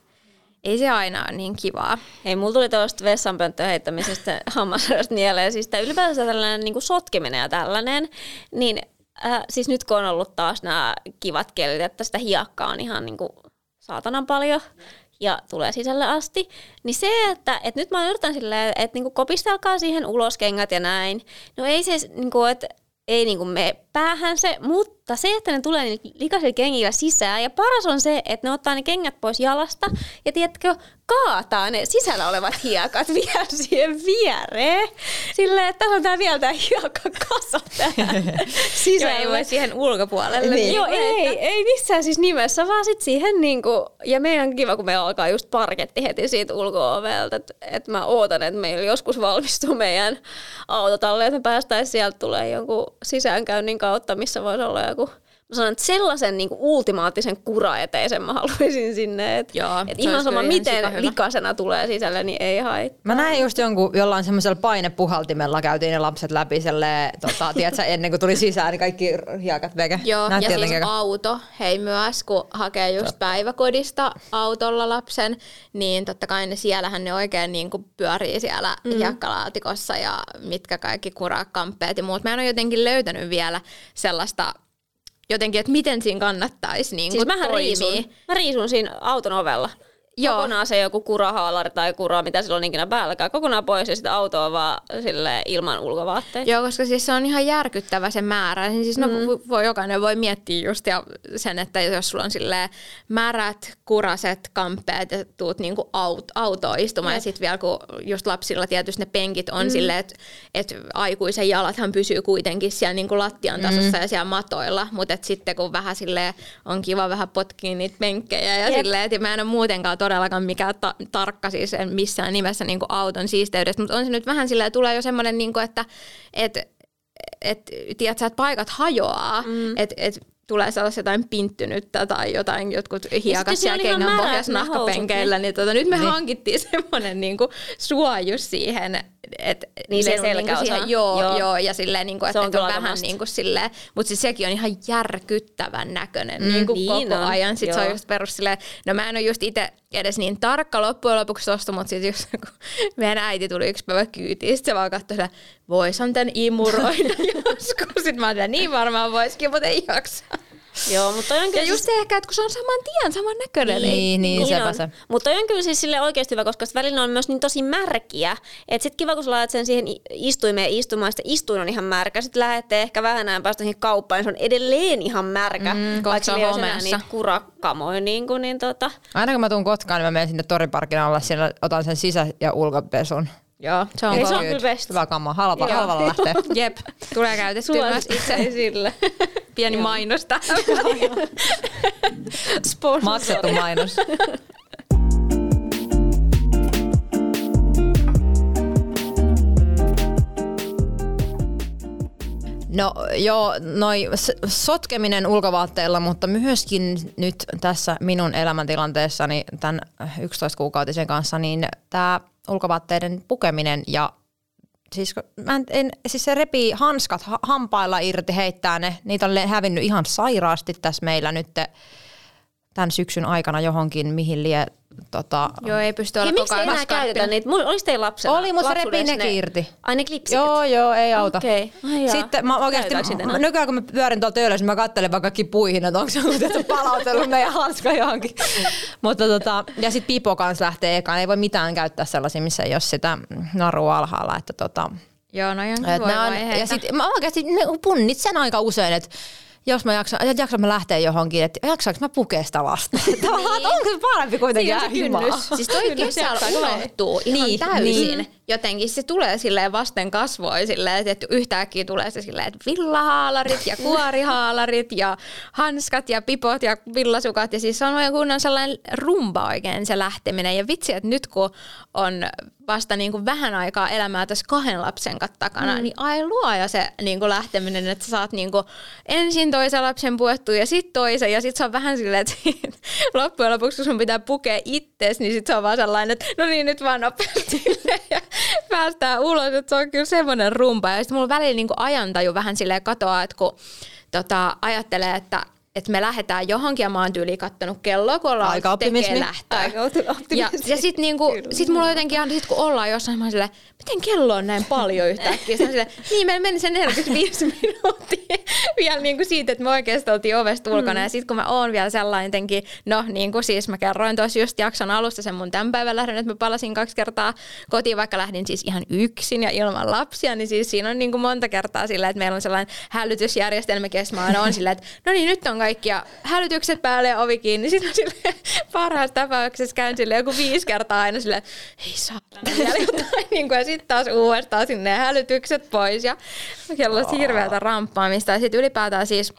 Speaker 1: ei se aina ole niin kivaa.
Speaker 2: Hei, mulla tuli tuosta vessanpönttöön heittämisestä hammasrasta mieleen. Siis tää ylipäänsä tällainen niin kuin sotkeminen ja tällainen. Niin äh, siis nyt kun on ollut taas nämä kivat kelit, että sitä hiekkaa on ihan niin kuin saatanan paljon ja tulee sisälle asti, niin se, että, että nyt mä yritän silleen, että niin kuin kopistelkaa siihen ulos kengät ja näin. No ei se, niin kuin, että ei niin kuin mene päähän se, mutta se, että ne tulee niillä likaisilla kengillä sisään. Ja paras on se, että ne ottaa ne kengät pois jalasta ja tiedätkö, kaataa ne sisällä olevat hiekat vielä siihen viereen. Silleen, että tässä on tää vielä tää hiekka kasa tähän
Speaker 1: Joo, ei voi siihen ulkopuolelle.
Speaker 3: Niin.
Speaker 2: Joo, ei, ei missään siis nimessä, vaan sit siihen niinku, ja meidän on kiva, kun me alkaa just parketti heti siitä ulko-ovelta, että et mä ootan, että meillä joskus valmistuu meidän autotalle, että me päästäisiin sieltä tulee jonkun sisäänkäynnin kautta, missä voisi olla joku Mä sanon, että sellaisen niin ultimaattisen kuraeteisen mä haluaisin sinne. Että
Speaker 1: Joo,
Speaker 2: et
Speaker 1: se
Speaker 2: ihan sama,
Speaker 1: ihan
Speaker 2: miten likaisena tulee sisälle, niin ei haittaa.
Speaker 3: Mä näin just jonkun, jollain semmoisella painepuhaltimella käytiin ne lapset läpi selle, tota, tiedätkö, ennen kuin tuli sisään, niin kaikki hiekat veke.
Speaker 1: Joo,
Speaker 3: Näytti
Speaker 1: ja siis auto, hei myös, kun hakee just päiväkodista autolla lapsen, niin totta kai ne siellähän ne oikein niin kuin pyörii siellä mm. hiekkalaatikossa ja mitkä kaikki kurakamppeet ja muut. Mä en ole jotenkin löytänyt vielä sellaista jotenkin, että miten siinä kannattaisi niin
Speaker 2: Siis mähän riisun, mä riisun siinä auton ovella.
Speaker 1: Joo.
Speaker 2: Kokonaan se joku kurahaalari tai kura, mitä sillä on ikinä päälläkään, kokonaan pois ja sitten autoa vaan sille ilman ulkovaatteita.
Speaker 1: Joo, koska siis se on ihan järkyttävä se määrä. Siis no,
Speaker 2: Mm.
Speaker 1: vo- voi, jokainen voi miettiä just ja sen, että jos sulla on silleen märät, kuraset, kamppeet ja tuut niinku aut, autoon istumaan. Ja sitten vielä kun just lapsilla tietysti ne penkit on mm. silleen, että et aikuisen jalathan pysyy kuitenkin siellä niinku lattian tasossa mm. ja siellä matoilla. Mutta sitten kun vähän silleen on kiva vähän potkia niitä penkkejä ja
Speaker 2: Jep.
Speaker 1: silleen, että mä en ole muutenkaan todellakaan mikään ta- tarkka siis en missään nimessä niinku auton siisteydestä, mutta on se nyt vähän silleen, tulee jo semmoinen, niinku, että et, et, tiedätkö, että paikat hajoaa, mm. että et, tulee sellaista jotain pinttynyttä tai jotain jotkut hiekat
Speaker 2: siellä
Speaker 1: kengän pohjassa nahkapenkeillä, niin tota, nyt me niin. hankittiin semmoinen niinku suojus siihen, että
Speaker 2: Niin se
Speaker 1: ne on
Speaker 2: selkäosa.
Speaker 1: siihen, joo,
Speaker 2: Joo.
Speaker 1: joo. joo, ja silleen, niinku,
Speaker 2: Se
Speaker 1: että
Speaker 2: on
Speaker 1: et on vähän
Speaker 2: must.
Speaker 1: niinku silleen, mutta siis sekin on ihan järkyttävän näköinen mm, niinku
Speaker 2: niin
Speaker 1: koko
Speaker 2: on,
Speaker 1: ajan. Sitten se on
Speaker 2: joo.
Speaker 1: just perus silleen, no mä en ole just itse edes niin tarkka loppujen lopuksi tosta, mutta sitten just kun meidän äiti tuli yksi päivä kyytiin, sit se vaan katsoi sitä, voisan tän imuroida joskus. Sitten mä olin, niin varmaan voisikin, mutta ei jaksa.
Speaker 2: Joo, mutta on
Speaker 1: Ja
Speaker 2: kyllä
Speaker 1: just se ehkä, että kun se on saman tien, saman näköinen.
Speaker 3: Niin, niin, sepä
Speaker 2: on.
Speaker 3: se.
Speaker 2: Mutta on kyllä siis sille oikeasti hyvä, koska välillä on myös niin tosi märkiä. Että sit kiva, kun sä laitat sen siihen istuimeen istumaan, sitten istuin on ihan märkä. Sitten lähette ehkä vähän enää päästä siihen kauppaan, niin se on edelleen ihan märkä.
Speaker 1: Mm,
Speaker 2: vaikka
Speaker 1: se on
Speaker 2: niitä kurakamoja, niin, kuin, niin tota.
Speaker 3: Aina kun mä tuun Kotkaan, niin mä menen sinne toriparkin alla, siellä otan sen sisä- ja ulkopesun.
Speaker 1: Joo, se on
Speaker 2: Ei, se
Speaker 1: kova.
Speaker 2: on kyllä best.
Speaker 3: Hyvä kamma, halva,
Speaker 2: Joo.
Speaker 3: halvalla lähtee.
Speaker 1: Jep, tulee käytettyä myös itse.
Speaker 2: sille.
Speaker 1: Pieni mainosta.
Speaker 3: Maksettu mainos. No joo, noi sotkeminen ulkovaatteilla, mutta myöskin nyt tässä minun elämäntilanteessani tämän 11-kuukautisen kanssa, niin tämä ulkovaatteiden pukeminen ja siis, mä en, en, siis se repii hanskat ha, hampailla irti, heittää ne. Niitä on hävinnyt ihan sairaasti tässä meillä nyt tämän syksyn aikana johonkin, mihin lie tota,
Speaker 1: Joo, ei pysty
Speaker 2: Ja
Speaker 1: olla
Speaker 2: miksi
Speaker 1: koko ajan
Speaker 2: enää
Speaker 1: skarppina.
Speaker 2: käytetä niitä? Mulla olisi teillä lapsena
Speaker 3: Oli, mutta se repii
Speaker 2: lapsuudessa
Speaker 3: nekin irti.
Speaker 2: Ai ne klipsit?
Speaker 3: Joo, joo, ei auta.
Speaker 2: Okei. Ai jaa.
Speaker 3: Sitten mä oikeasti, nykyään kun mä pyörin tuolla töölössä, mä katselen vaan kaikki puihin, että onko se joku palautellut meidän hanska johonkin. Mutta tota, ja sitten Pipo kanssa lähtee ekaan, ei voi mitään käyttää sellaisia, missä ei ole sitä narua alhaalla. Että tota,
Speaker 1: Joo, no ihan voi
Speaker 3: on,
Speaker 1: vaiheita.
Speaker 3: ja sit mä oikeasti ne punnitsen aika usein, että jos mä jaksan, että jaksan mä lähteä johonkin, että jaksaanko mä pukea sitä lasta? Tavallaan, että onko se parempi kuitenkin
Speaker 2: Siinä
Speaker 3: jää himaa?
Speaker 2: kynnys.
Speaker 1: Siis toi
Speaker 2: Kyllä,
Speaker 1: kesällä unohtuu ihan
Speaker 3: Niin,
Speaker 1: täysin.
Speaker 3: niin.
Speaker 1: Jotenkin se tulee silleen vasten kasvoi silleen, että yhtäkkiä tulee se silleen, että villahaalarit ja kuorihaalarit ja hanskat ja pipot ja villasukat. Ja siis se on oikein kunnon sellainen rumba oikein se lähteminen. Ja vitsi, että nyt kun on vasta niin kuin vähän aikaa elämää tässä kahden lapsen takana, mm. niin ai luoja se niin kuin lähteminen, että sä saat niin kuin ensin toisen lapsen puettua ja sitten toisen ja sitten se on vähän silleen, että loppujen lopuksi kun sun pitää pukea itses, niin sitten se on vaan sellainen, että no niin nyt vaan nopeasti ja päästään ulos, että se on kyllä semmoinen rumpa. Ja sitten mulla välillä niin kuin ajantaju vähän silleen katoaa, että kun tota, ajattelee, että että me lähdetään johonkin ja mä oon tyyli kattonut kelloa, kun ollaan
Speaker 3: Aika optimismi.
Speaker 1: lähtöä.
Speaker 2: Aika optimismi.
Speaker 1: Ja, ja sitten niinku, sit mulla jotenkin aina, sit kun ollaan jossain, mä oon silleen, miten kello on näin paljon yhtäkkiä? Sitten silleen, niin meillä meni se 45 minuuttia vielä niinku siitä, että me oikeasti oltiin ovesta ulkona. Mm. Ja sitten kun mä oon vielä sellainen jotenkin, no niin kuin siis mä kerroin tuossa just jakson alussa sen mun tämän päivän lähdön, että mä palasin kaksi kertaa kotiin, vaikka lähdin siis ihan yksin ja ilman lapsia, niin siis siinä on niinku monta kertaa sillä, että meillä on sellainen hälytysjärjestelmä, sit mä aina on silleen, että no niin nyt on kaikki ja hälytykset päälle ja ovi kiinni. Sitten mä silleen, parhaassa tapauksessa käyn sille joku viisi kertaa aina silleen, ei saa. Niin kuin, ja sitten taas uudestaan sinne hälytykset pois ja kello on hirveätä ramppaamista. Ja sitten ylipäätään siis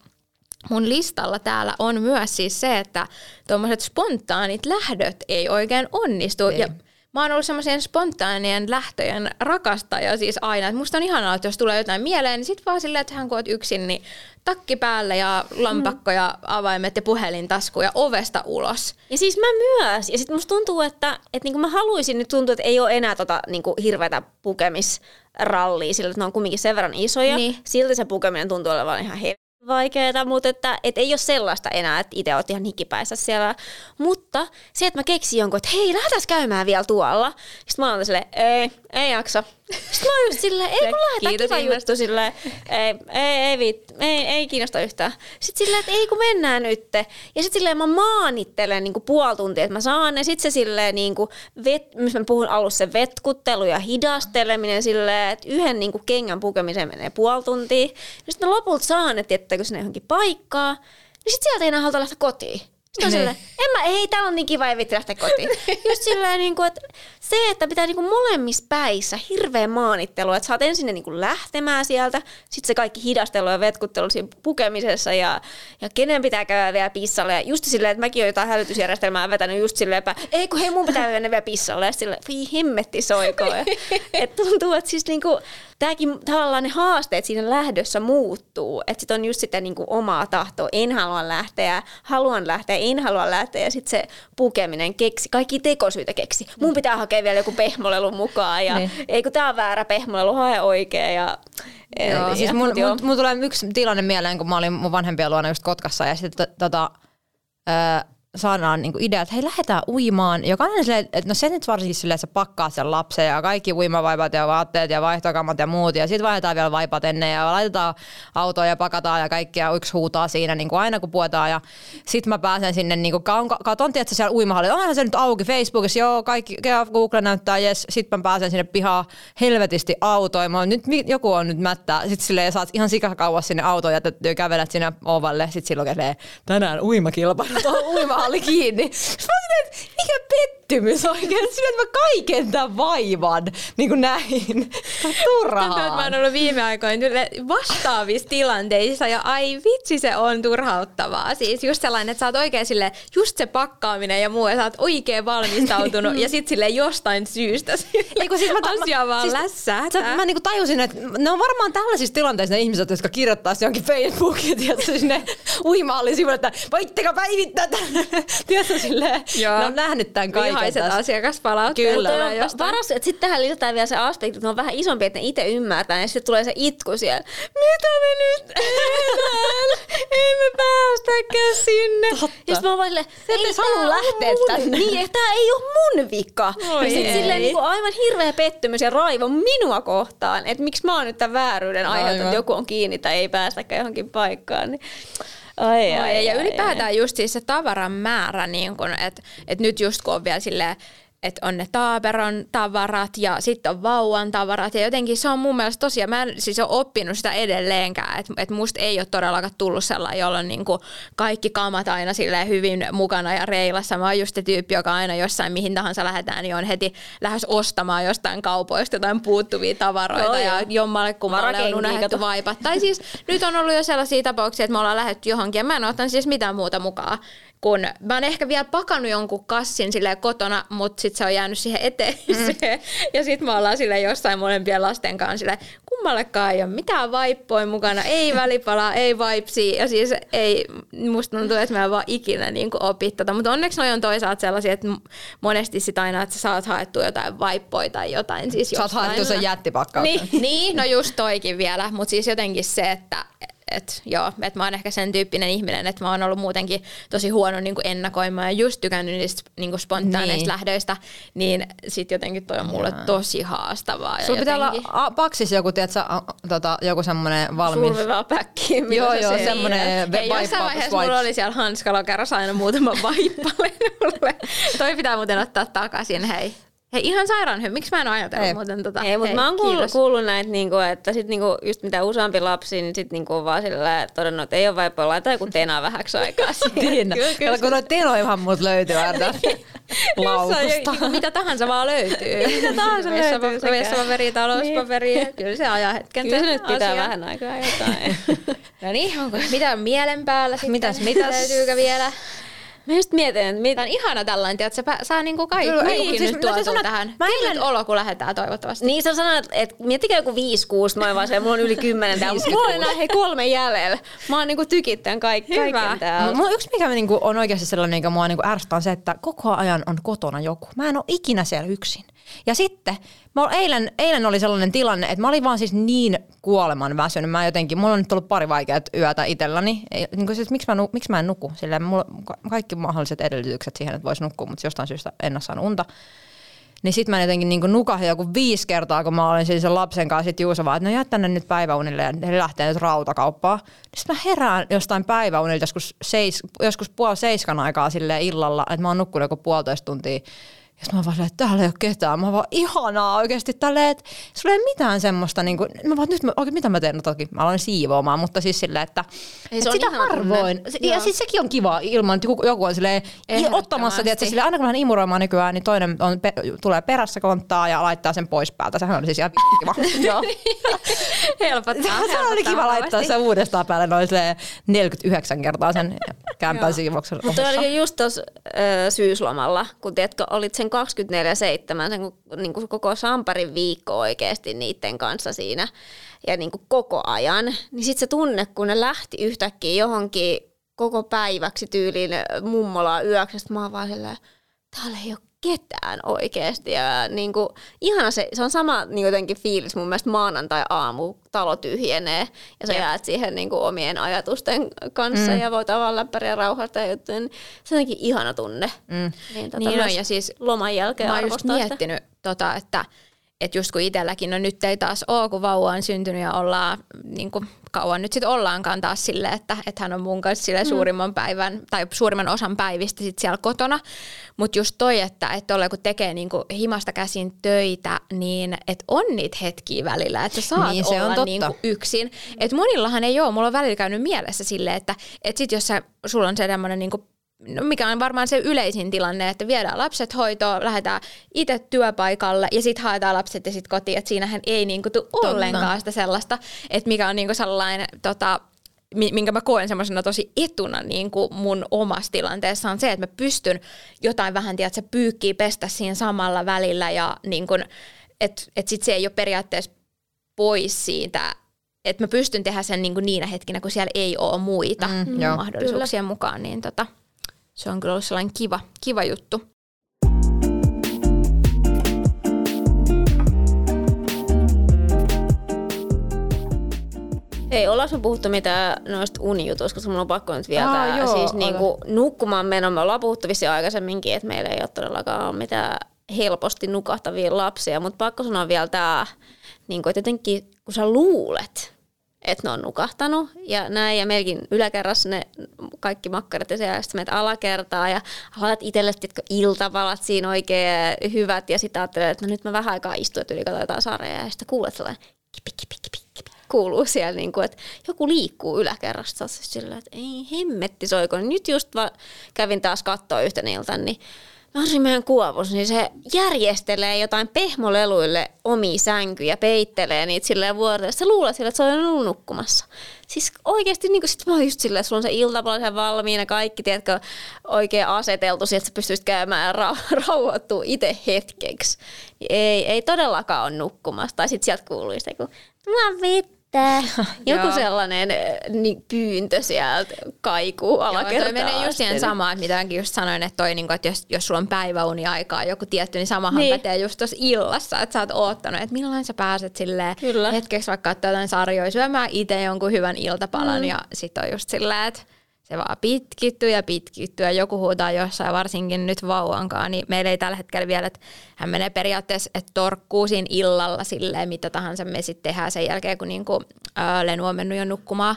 Speaker 1: mun listalla täällä on myös siis se, että tuommoiset spontaanit lähdöt ei oikein onnistu.
Speaker 3: Ei.
Speaker 1: Ja mä oon ollut semmoisen spontaanien lähtöjen rakastaja siis aina. Et musta on ihanaa, että jos tulee jotain mieleen, niin sit vaan silleen, että hän kun oot yksin, niin takki päälle ja lampakko ja avaimet ja puhelin tasku ja ovesta ulos.
Speaker 2: Ja siis mä myös. Ja sitten musta tuntuu, että, että niinku mä haluaisin nyt tuntua, että ei ole enää tota niinku hirveätä pukemisrallia, sillä että ne on kumminkin sen verran isoja.
Speaker 1: Niin.
Speaker 2: Silti se pukeminen tuntuu olevan ihan helvetin vaikeaa, mutta että, että ei ole sellaista enää, että itse oot ihan hikipäissä siellä. Mutta se, että mä keksin jonkun, että hei, lähdetään käymään vielä tuolla. Sitten mä oon silleen, ei, ei jaksa. Sitten mä oon just silleen, ei kun lähdetään kiva
Speaker 1: ihmeestä.
Speaker 2: juttu silleen, ei, ei, ei, viit, ei, ei kiinnosta yhtään. Sitten silleen, että ei kun mennään nyt. Ja sitten silleen mä maanittelen niinku puoli tuntia, että mä saan. Ja sitten se silleen, niinku, vet, missä mä puhun alussa, se vetkuttelu ja hidasteleminen silleen, että yhden niinku kengän pukemiseen menee puoli tuntia. Ja sitten mä lopulta saan, että tiettäkö sinne johonkin paikkaa. Niin sitten sieltä ei enää haluta lähteä kotiin. Sitten on
Speaker 3: Niin.
Speaker 2: silleen, en mä, ei, täällä on niin kiva, ei vitti lähteä kotiin. Just silleen, niin kuin, että se, että pitää niin kuin molemmissa päissä hirveä maanittelu, että saat ensin niin kuin lähtemään sieltä, sitten se kaikki hidastelu ja vetkuttelu siinä pukemisessa ja, ja kenen pitää käydä vielä pissalle. Ja just silleen, että mäkin olen jotain hälytysjärjestelmää vetänyt just silleen, että ei kun hei mun pitää mennä vielä pissalle. Ja silleen, voi hemmetti soikoon. Ja, et tuntuu, että siis niinku, tämäkin tavallaan ne haasteet siinä lähdössä muuttuu. Että sitten on just sitä niinku omaa tahtoa, en halua lähteä, haluan lähteä, en halua lähteä. Ja sitten se pukeminen keksi, kaikki tekosyitä keksi. Mun pitää hakea vielä joku pehmolelu mukaan ja
Speaker 3: Niin.
Speaker 2: ei kun tää on väärä pehmolelu, hae oikea. Ja,
Speaker 3: Joo,
Speaker 2: ja-
Speaker 3: siis mun,
Speaker 2: joo.
Speaker 3: mun, mun tulee yksi tilanne mieleen, kun mä olin mun vanhempien luona just Kotkassa ja sitten tota, öö, saadaan niinku idea, että hei lähdetään uimaan. Jokainen silleen, että no se nyt varsinkin silleen, että sä pakkaat sen lapsen ja kaikki uimavaipat ja vaatteet ja vaihtokamat ja muut. Ja sitten vaihdetaan vielä vaipat ennen ja laitetaan autoa ja pakataan ja kaikkia yksi huutaa siinä niin kuin aina kun puetaan. Ja sitten mä pääsen sinne, niin kuin katon, tiedätkö siellä uimahallilla, onhan se nyt auki Facebookissa, joo, kaikki, Google näyttää, jes. Sitten mä pääsen sinne pihaan helvetisti autoimaan. Nyt mi- joku on nyt mättää. Sitten silleen saat ihan sikakauas sinne autoon jätettyä, kävelet sinne ovalle. Sitten silloin tänään uimakilpailu, tuohon uimahalli kiinni. Sitten mä olin, että mikä pettymys oikein. Silleen, että mä kaiken tämän vaivan niin kuin näin.
Speaker 1: Tuntuu, että mä oon ollut viime aikoina vastaavissa tilanteissa ja ai vitsi se on turhauttavaa. Siis just sellainen, että sä oot oikein sille, just se pakkaaminen ja muu ja sä oot oikein valmistautunut ja sit sille jostain syystä sille
Speaker 3: Ei, kun siis mä,
Speaker 1: asia vaan
Speaker 3: siis,
Speaker 1: lässähtää.
Speaker 3: sä- Mä niinku tajusin, että ne on varmaan tällaisissa tilanteissa ne ihmiset, jotka kirjoittaa jonkin Facebookiin, tiedätkö, sinne uimahallin sivuille, että voitteko päivittää tämän? tiedätkö, silleen, ne on nähnyt tämän kaiken.
Speaker 1: Jokaisen
Speaker 3: tässä.
Speaker 1: asiakaspalautteella
Speaker 2: Kyllä. On paras, että sitten tähän lisätään vielä se aspekti, että ne on vähän isompi, että ne itse ymmärtää, ja sitten tulee se itku siellä. Mitä me nyt tehdään? Ei me päästäkään sinne.
Speaker 3: Totta.
Speaker 2: Ja sitten mä oon silleen, ei
Speaker 3: halua lähteä tästä.
Speaker 2: Niin, että tää ei ole mun vika.
Speaker 1: Oi
Speaker 2: ja sitten silleen niin kuin aivan hirveä pettymys ja raivo minua kohtaan, että miksi mä oon nyt tämän vääryyden aiheuttanut, että joku on kiinni tai ei päästäkään johonkin paikkaan. Niin. Ai, ai,
Speaker 1: ja ylipäätään
Speaker 2: ai.
Speaker 1: just siis se tavaran määrä, niin kun, että et nyt just kun on vielä silleen, että on ne taaperon tavarat ja sitten on vauvan tavarat ja jotenkin se on mun mielestä tosiaan, mä en siis ole oppinut sitä edelleenkään, että et musta ei ole todellakaan tullut sellainen, jolla on niinku kaikki kamat aina silleen hyvin mukana ja reilassa. Mä oon just se tyyppi, joka aina jossain mihin tahansa lähdetään, niin on heti lähes ostamaan jostain kaupoista jotain puuttuvia tavaroita
Speaker 2: Joo,
Speaker 1: ja jommalle kummalle on unohdettu vaipat. Tai siis nyt on ollut jo sellaisia tapauksia, että me ollaan lähdetty johonkin ja mä en ottanut siis mitään muuta mukaan. Kun mä oon ehkä vielä pakannut jonkun kassin silleen kotona, mutta sit se on jäänyt siihen eteiseen. Mm. Ja sit me ollaan sille jossain molempien lasten kanssa sille kummallekaan ei ole mitään vaippoja mukana, ei välipalaa, ei vaipsia. Ja siis ei, musta tuntuu, että mä en vaan ikinä niin opi tota. Mutta onneksi noi on toisaalta sellaisia, että monesti sit aina, että sä saat haettua jotain vaippoja tai jotain. Siis
Speaker 3: Sä oot haettu sen jättipakkauksen.
Speaker 1: Niin, niin, no just toikin vielä, mutta siis jotenkin se, että et, joo, että mä oon ehkä sen tyyppinen ihminen, että mä oon ollut muutenkin tosi huono niin kuin ennakoimaan ja just tykännyt niistä niin kuin spontaaneista
Speaker 3: Niin.
Speaker 1: lähdöistä, niin sit jotenkin toi on mulle
Speaker 3: Joo.
Speaker 1: tosi haastavaa. Ja
Speaker 3: Sulla pitää olla a, paksis joku, tiedätkö, a, tota, joku semmoinen valmis.
Speaker 2: Survivaa päkkiä. mitä
Speaker 3: Joo, joo,
Speaker 2: se-
Speaker 3: semmoinen
Speaker 1: Hei,
Speaker 3: vaippa-
Speaker 1: jossain vaiheessa
Speaker 3: swipes.
Speaker 1: mulla oli siellä hanskalokerossa aina muutama mulle. Toi pitää muuten ottaa takaisin, hei. Hei, ihan sairaan hyvin. Miksi mä en ole ajatellut
Speaker 3: Ei.
Speaker 1: muuten tota?
Speaker 2: Ei, mutta mä oon kuullut, kuullut näitä, niinku, että sit niinku, just mitä useampi lapsi, niin sit niinku on vaan sillä todennut, että ei ole vaipoilla, laita joku tena vähäksi aikaa siihen.
Speaker 3: Tiina. Kato, kun noita tenoihan mut löytyy tästä laukusta.
Speaker 1: Jossain, niinku mitä tahansa vaan löytyy. mitä
Speaker 2: tahansa löytyy.
Speaker 1: Vessapaperi, talouspaperi. Niin. Kyllä se ajaa hetken.
Speaker 2: Kyllä se nyt pitää
Speaker 1: asia.
Speaker 2: vähän aikaa jotain.
Speaker 1: No niin, onko mitä mielen päällä sitten?
Speaker 3: Mitäs, mitäs?
Speaker 1: Löytyykö vielä?
Speaker 2: Mä just mietin, että mit...
Speaker 1: Tämä on ihana tällainen, että sä pä- saa niinku kaikki,
Speaker 3: Kyllä, mut siis
Speaker 1: nyt
Speaker 3: sanon, että
Speaker 1: tähän.
Speaker 3: mä eilen-
Speaker 1: eilen... olo, kun lähdetään toivottavasti.
Speaker 2: Niin sä sanoit, että miettikää joku 5-6, mä oon vaan se, mulla on yli 10 täällä. Mulla on enää hei kolme jäljellä. Mä oon niinku tykittänyt kaik-
Speaker 1: Hyvä.
Speaker 2: kaiken täällä.
Speaker 3: Mulla yksi mikä niinku on oikeasti sellainen, mikä mua niinku ärsyttää, on se, että koko ajan on kotona joku. Mä en ole ikinä siellä yksin. Ja sitten, mä eilen, eilen oli sellainen tilanne, että mä olin vaan siis niin kuoleman väsynyt. Mä jotenkin, mulla on nyt ollut pari vaikeat yötä itselläni. Niin kuin siis, miksi, mä, miksi mä en nuku? Sillä mulla kaikki mahdolliset edellytykset siihen, että voisi nukkua, mutta jostain syystä en ole saanut unta. Niin sit mä jotenkin niin nukahin joku viisi kertaa, kun mä olin siis sen lapsen kanssa. Sit Juuso vaan, että no jää tänne nyt päiväunille ja he lähtee nyt. Niin sit mä herään jostain päiväunilta joskus, seis, joskus puoli seiskan aikaa sille illalla, että mä oon nukkunut joku puolitoista tuntia. Ja mä vaan silleen, että täällä ei ole ketään. Mä vaan ihanaa oikeasti tälleen, että sulla ei ole mitään semmoista, niin kuin, mä vaan, nyt mä, oikein, mitä mä teen? No toki mä aloin siivoamaan, mutta siis silleen, että,
Speaker 1: Ei,
Speaker 3: että sitä harvoin. Se, ja siis sekin on kiva ilman, että joku- joku on silleen, ottamassa, tiedätkö, sille, aina kun hän imuroimaan nykyään, niin toinen on, pe- tulee perässä konttaa ja laittaa sen pois päältä. Sehän on siis ihan kiva. Joo.
Speaker 1: helpottaa.
Speaker 3: Se oli kiva laittaa se uudestaan päälle noin silleen 49 kertaa sen kämpän siivouksen
Speaker 2: Mutta oli just tuossa syyslomalla, kun tiedätkö, olit sen 24-7, sen niin kuin koko Samparin viikko oikeasti niiden kanssa siinä ja niin kuin koko ajan, niin sitten se tunne, kun ne lähti yhtäkkiä johonkin koko päiväksi tyyliin mummolaan yöksi, mä oon vaan silleen, täällä ei ole ketään oikeasti. Ja niin kuin, ihana se, se on sama niin jotenkin fiilis mun mielestä maanantai-aamu, talo tyhjenee ja sä
Speaker 1: Jep.
Speaker 2: jäät siihen niin kuin omien ajatusten kanssa mm. ja voit avaa läppäriä ja rauhoittaa ja juttuja. niin Se on jotenkin ihana tunne.
Speaker 3: Mm.
Speaker 2: Niin, tota,
Speaker 1: Niin
Speaker 2: myös
Speaker 1: ja siis
Speaker 2: loman jälkeen
Speaker 1: mä oon just
Speaker 2: sitä.
Speaker 1: miettinyt, tota, että että just kun itselläkin, no nyt ei taas ole, kun vauva on syntynyt ja ollaan, niin kuin kauan nyt sitten ollaankaan taas sille, että, että hän on mun kanssa sille suurimman päivän tai suurimman osan päivistä sit siellä kotona. Mutta just toi, että, että ole, kun tekee niin kuin himasta käsin töitä, niin että on niitä hetkiä välillä, että saat
Speaker 3: Niin, se on
Speaker 1: olla
Speaker 3: totta.
Speaker 1: niin kuin yksin. Et monillahan ei ole, mulla on välillä käynyt mielessä silleen, että et sit jos sä, sulla on se tämmöinen niin no mikä on varmaan se yleisin tilanne, että viedään lapset hoitoon, lähdetään itse työpaikalle ja sitten haetaan lapset ja sitten kotiin, että siinähän ei niinku tule ollenkaan sitä sellaista, että mikä on niinku sellainen tota, mi- minkä mä koen semmoisena tosi etuna niin kuin mun omassa tilanteessa on se, että mä pystyn jotain vähän, tiedätkö, pyykkiä pestä siinä samalla välillä ja niin kuin, että et sit se ei ole periaatteessa pois siitä, että mä pystyn tehdä sen niin kuin niinä hetkinä, kun siellä ei ole muita
Speaker 3: Mm,
Speaker 1: mahdollisuuksia mukaan, niin tota, se on kyllä ollut sellainen kiva, kiva juttu.
Speaker 2: Ei ollaan sun puhuttu mitään noista unijutuista, koska mun on pakko nyt vielä
Speaker 3: Aa, joo,
Speaker 2: siis niinku nukkumaan meno. Me ollaan puhuttu aikaisemminkin, että meillä ei ole todellakaan mitään helposti nukahtavia lapsia, mutta pakko sanoa vielä tämä, kuin niinku, että jotenkin kun sä luulet, että ne on nukahtanut. Ja näin, ja meilläkin yläkerrassa ne kaikki makkarat ja se, ja sitten menet alakertaa ja laitat itselle iltavalat siinä oikein hyvät, ja sitten ajattelet, että no nyt mä vähän aikaa istun, että yli katsotaan sarjaa, ja sitten kuulet sellainen kipi, kipi, kipi, kipi, kuuluu siellä, niin kuin, että joku liikkuu yläkerrasta, siis sillä, että ei hemmetti soiko. Nyt just va- kävin taas katsoa yhtenä iltana, niin Lari meidän kuovus, niin se järjestelee jotain pehmoleluille omia sänkyjä, peittelee niitä silleen vuorotellen. Sä luulet sille, että se on ollut nukkumassa. Siis oikeasti niin sit mä oon just silleen, sulla on se iltapala valmiina, kaikki, tiedätkö, oikein aseteltu, että sä pystyisit käymään ja ra- rauhoittua itse hetkeksi. Niin ei, ei todellakaan ole nukkumassa. Tai sitten sieltä kuuluu sitä, kun mä vettä. Joku
Speaker 3: Joo.
Speaker 2: sellainen niin, pyyntö sieltä kaikuu
Speaker 1: Joo,
Speaker 2: alakertaan.
Speaker 1: toi menee just siihen samaan, että mitä mäkin just sanoin, että, toi, niinku, että jos, jos sulla on päiväuniaikaa joku tietty, niin samahan
Speaker 2: Niin.
Speaker 1: niin. pätee just tuossa illassa, että sä oot oottanut, että milloin sä pääset silleen
Speaker 2: Kyllä.
Speaker 1: hetkeksi vaikka katsoa jotain sarjoja, syömään itse jonkun hyvän iltapalan mm. ja sit on just silleen, että se vaan pitkittyy ja pitkittyy ja joku huutaa jossain, varsinkin nyt vauvankaan, niin meillä ei tällä hetkellä vielä, että hän menee periaatteessa, että torkkuu siinä illalla silleen, mitä tahansa me sitten tehdään sen jälkeen, kun niinku, ää, Lenu on mennyt jo nukkumaan,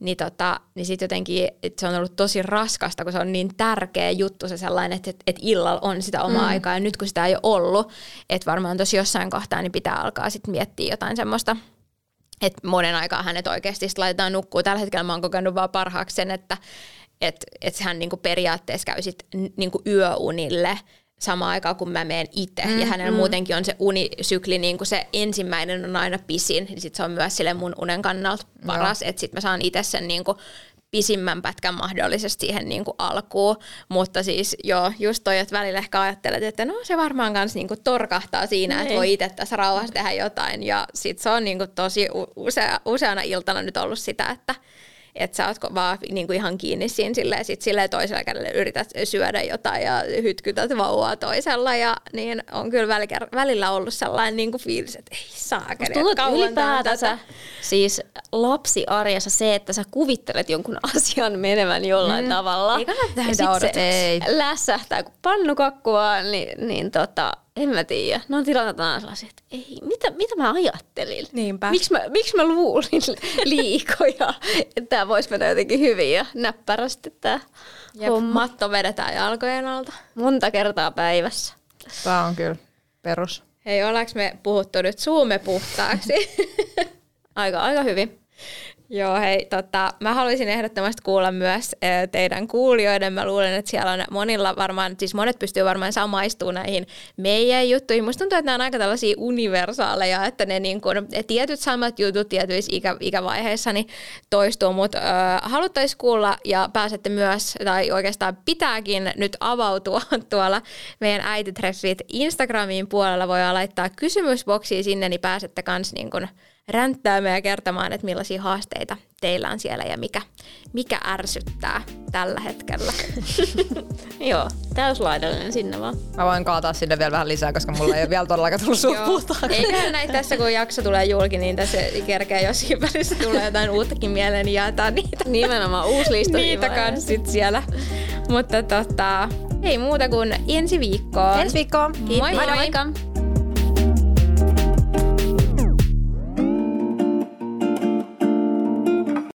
Speaker 1: niin, tota, niin sitten jotenkin että se on ollut tosi raskasta, kun se on niin tärkeä juttu se sellainen, että, että, että illalla on sitä omaa mm. aikaa ja nyt kun sitä ei ole ollut, että varmaan tosi jossain kohtaa niin pitää alkaa sitten miettiä jotain semmoista, että monen aikaa hänet oikeasti laitetaan nukkuu. Tällä hetkellä mä oon kokenut vaan parhaaksi sen, että et, et hän niinku periaatteessa käy sit niinku yöunille samaan aikaan, kun mä menen itse. Mm, ja hänellä mm. muutenkin on se unisykli, niin kuin se ensimmäinen on aina pisin, niin sit se on myös sille mun unen kannalta paras, että sit mä saan itse sen niinku pisimmän pätkän mahdollisesti siihen niinku alkuun. Mutta siis joo, just toi, että välillä ehkä ajattelet, että no se varmaan kans niinku torkahtaa siinä, että
Speaker 2: Niin.
Speaker 1: voi itse tässä rauhassa tehdä jotain. Ja sit se on niinku tosi u- usea, useana iltana nyt ollut sitä, että että sä oot vaan niinku ihan kiinni siinä silleen, sit silleen toisella kädellä yrität syödä jotain ja hytkytät vauvaa toisella ja niin on kyllä välillä, ollut sellainen niinku fiilis, että ei saa
Speaker 2: Musta tuntuu, että ylipäätänsä siis lapsiarjessa se, että sä kuvittelet jonkun asian menevän jollain mm. tavalla.
Speaker 1: Ei kannata tehdä
Speaker 2: ja sit se lässähtää kuin pannukakkua, niin, niin tota, en mä tiedä. No on tilanteet aina sellaisia, että ei, mitä, mitä mä ajattelin?
Speaker 1: Niinpä.
Speaker 2: Miksi mä, miksi mä luulin liikoja, että tämä voisi mennä jotenkin hyvin ja näppärästi tämä
Speaker 1: Jep,
Speaker 2: homma.
Speaker 1: matto vedetään jalkojen alta.
Speaker 2: Monta kertaa päivässä.
Speaker 3: Tämä on kyllä perus.
Speaker 1: Hei, ollaanko me puhuttu nyt suume puhtaaksi?
Speaker 2: Aika, aika hyvin.
Speaker 1: Joo, hei, tota, mä haluaisin ehdottomasti kuulla myös eh, teidän kuulijoiden. Mä luulen, että siellä on monilla varmaan, siis monet pystyy varmaan samaistumaan näihin meidän juttuihin. Musta tuntuu, että nämä on aika tällaisia universaaleja, että ne niin kun, tietyt samat jutut tietyissä ikä, ikävaiheissa niin toistuu, mutta haluttaisiin kuulla ja pääsette myös, tai oikeastaan pitääkin nyt avautua tuolla meidän äititreffit Instagramiin puolella. Voi laittaa kysymysboksia sinne, niin pääsette kans niin kun ränttäämään ja kertomaan, että millaisia haasteita teillä on siellä ja mikä, mikä ärsyttää tällä hetkellä.
Speaker 2: Joo, täyslaidallinen sinne vaan.
Speaker 3: Mä voin kaataa sinne vielä vähän lisää, koska mulla ei ole vielä todellakaan tullut suu puhtaaksi.
Speaker 1: Eikä näin tässä, kun jakso tulee julki, niin tässä kerkeä jossain välissä tulee jotain uuttakin mieleen, niin jaetaan niitä,
Speaker 2: Nimenomaan uusi lista.
Speaker 1: niitä kans sit siellä. Mutta tota, ei muuta kuin ensi viikkoon.
Speaker 3: Ensi viikkoon.
Speaker 1: Moi moi!
Speaker 2: Moikka!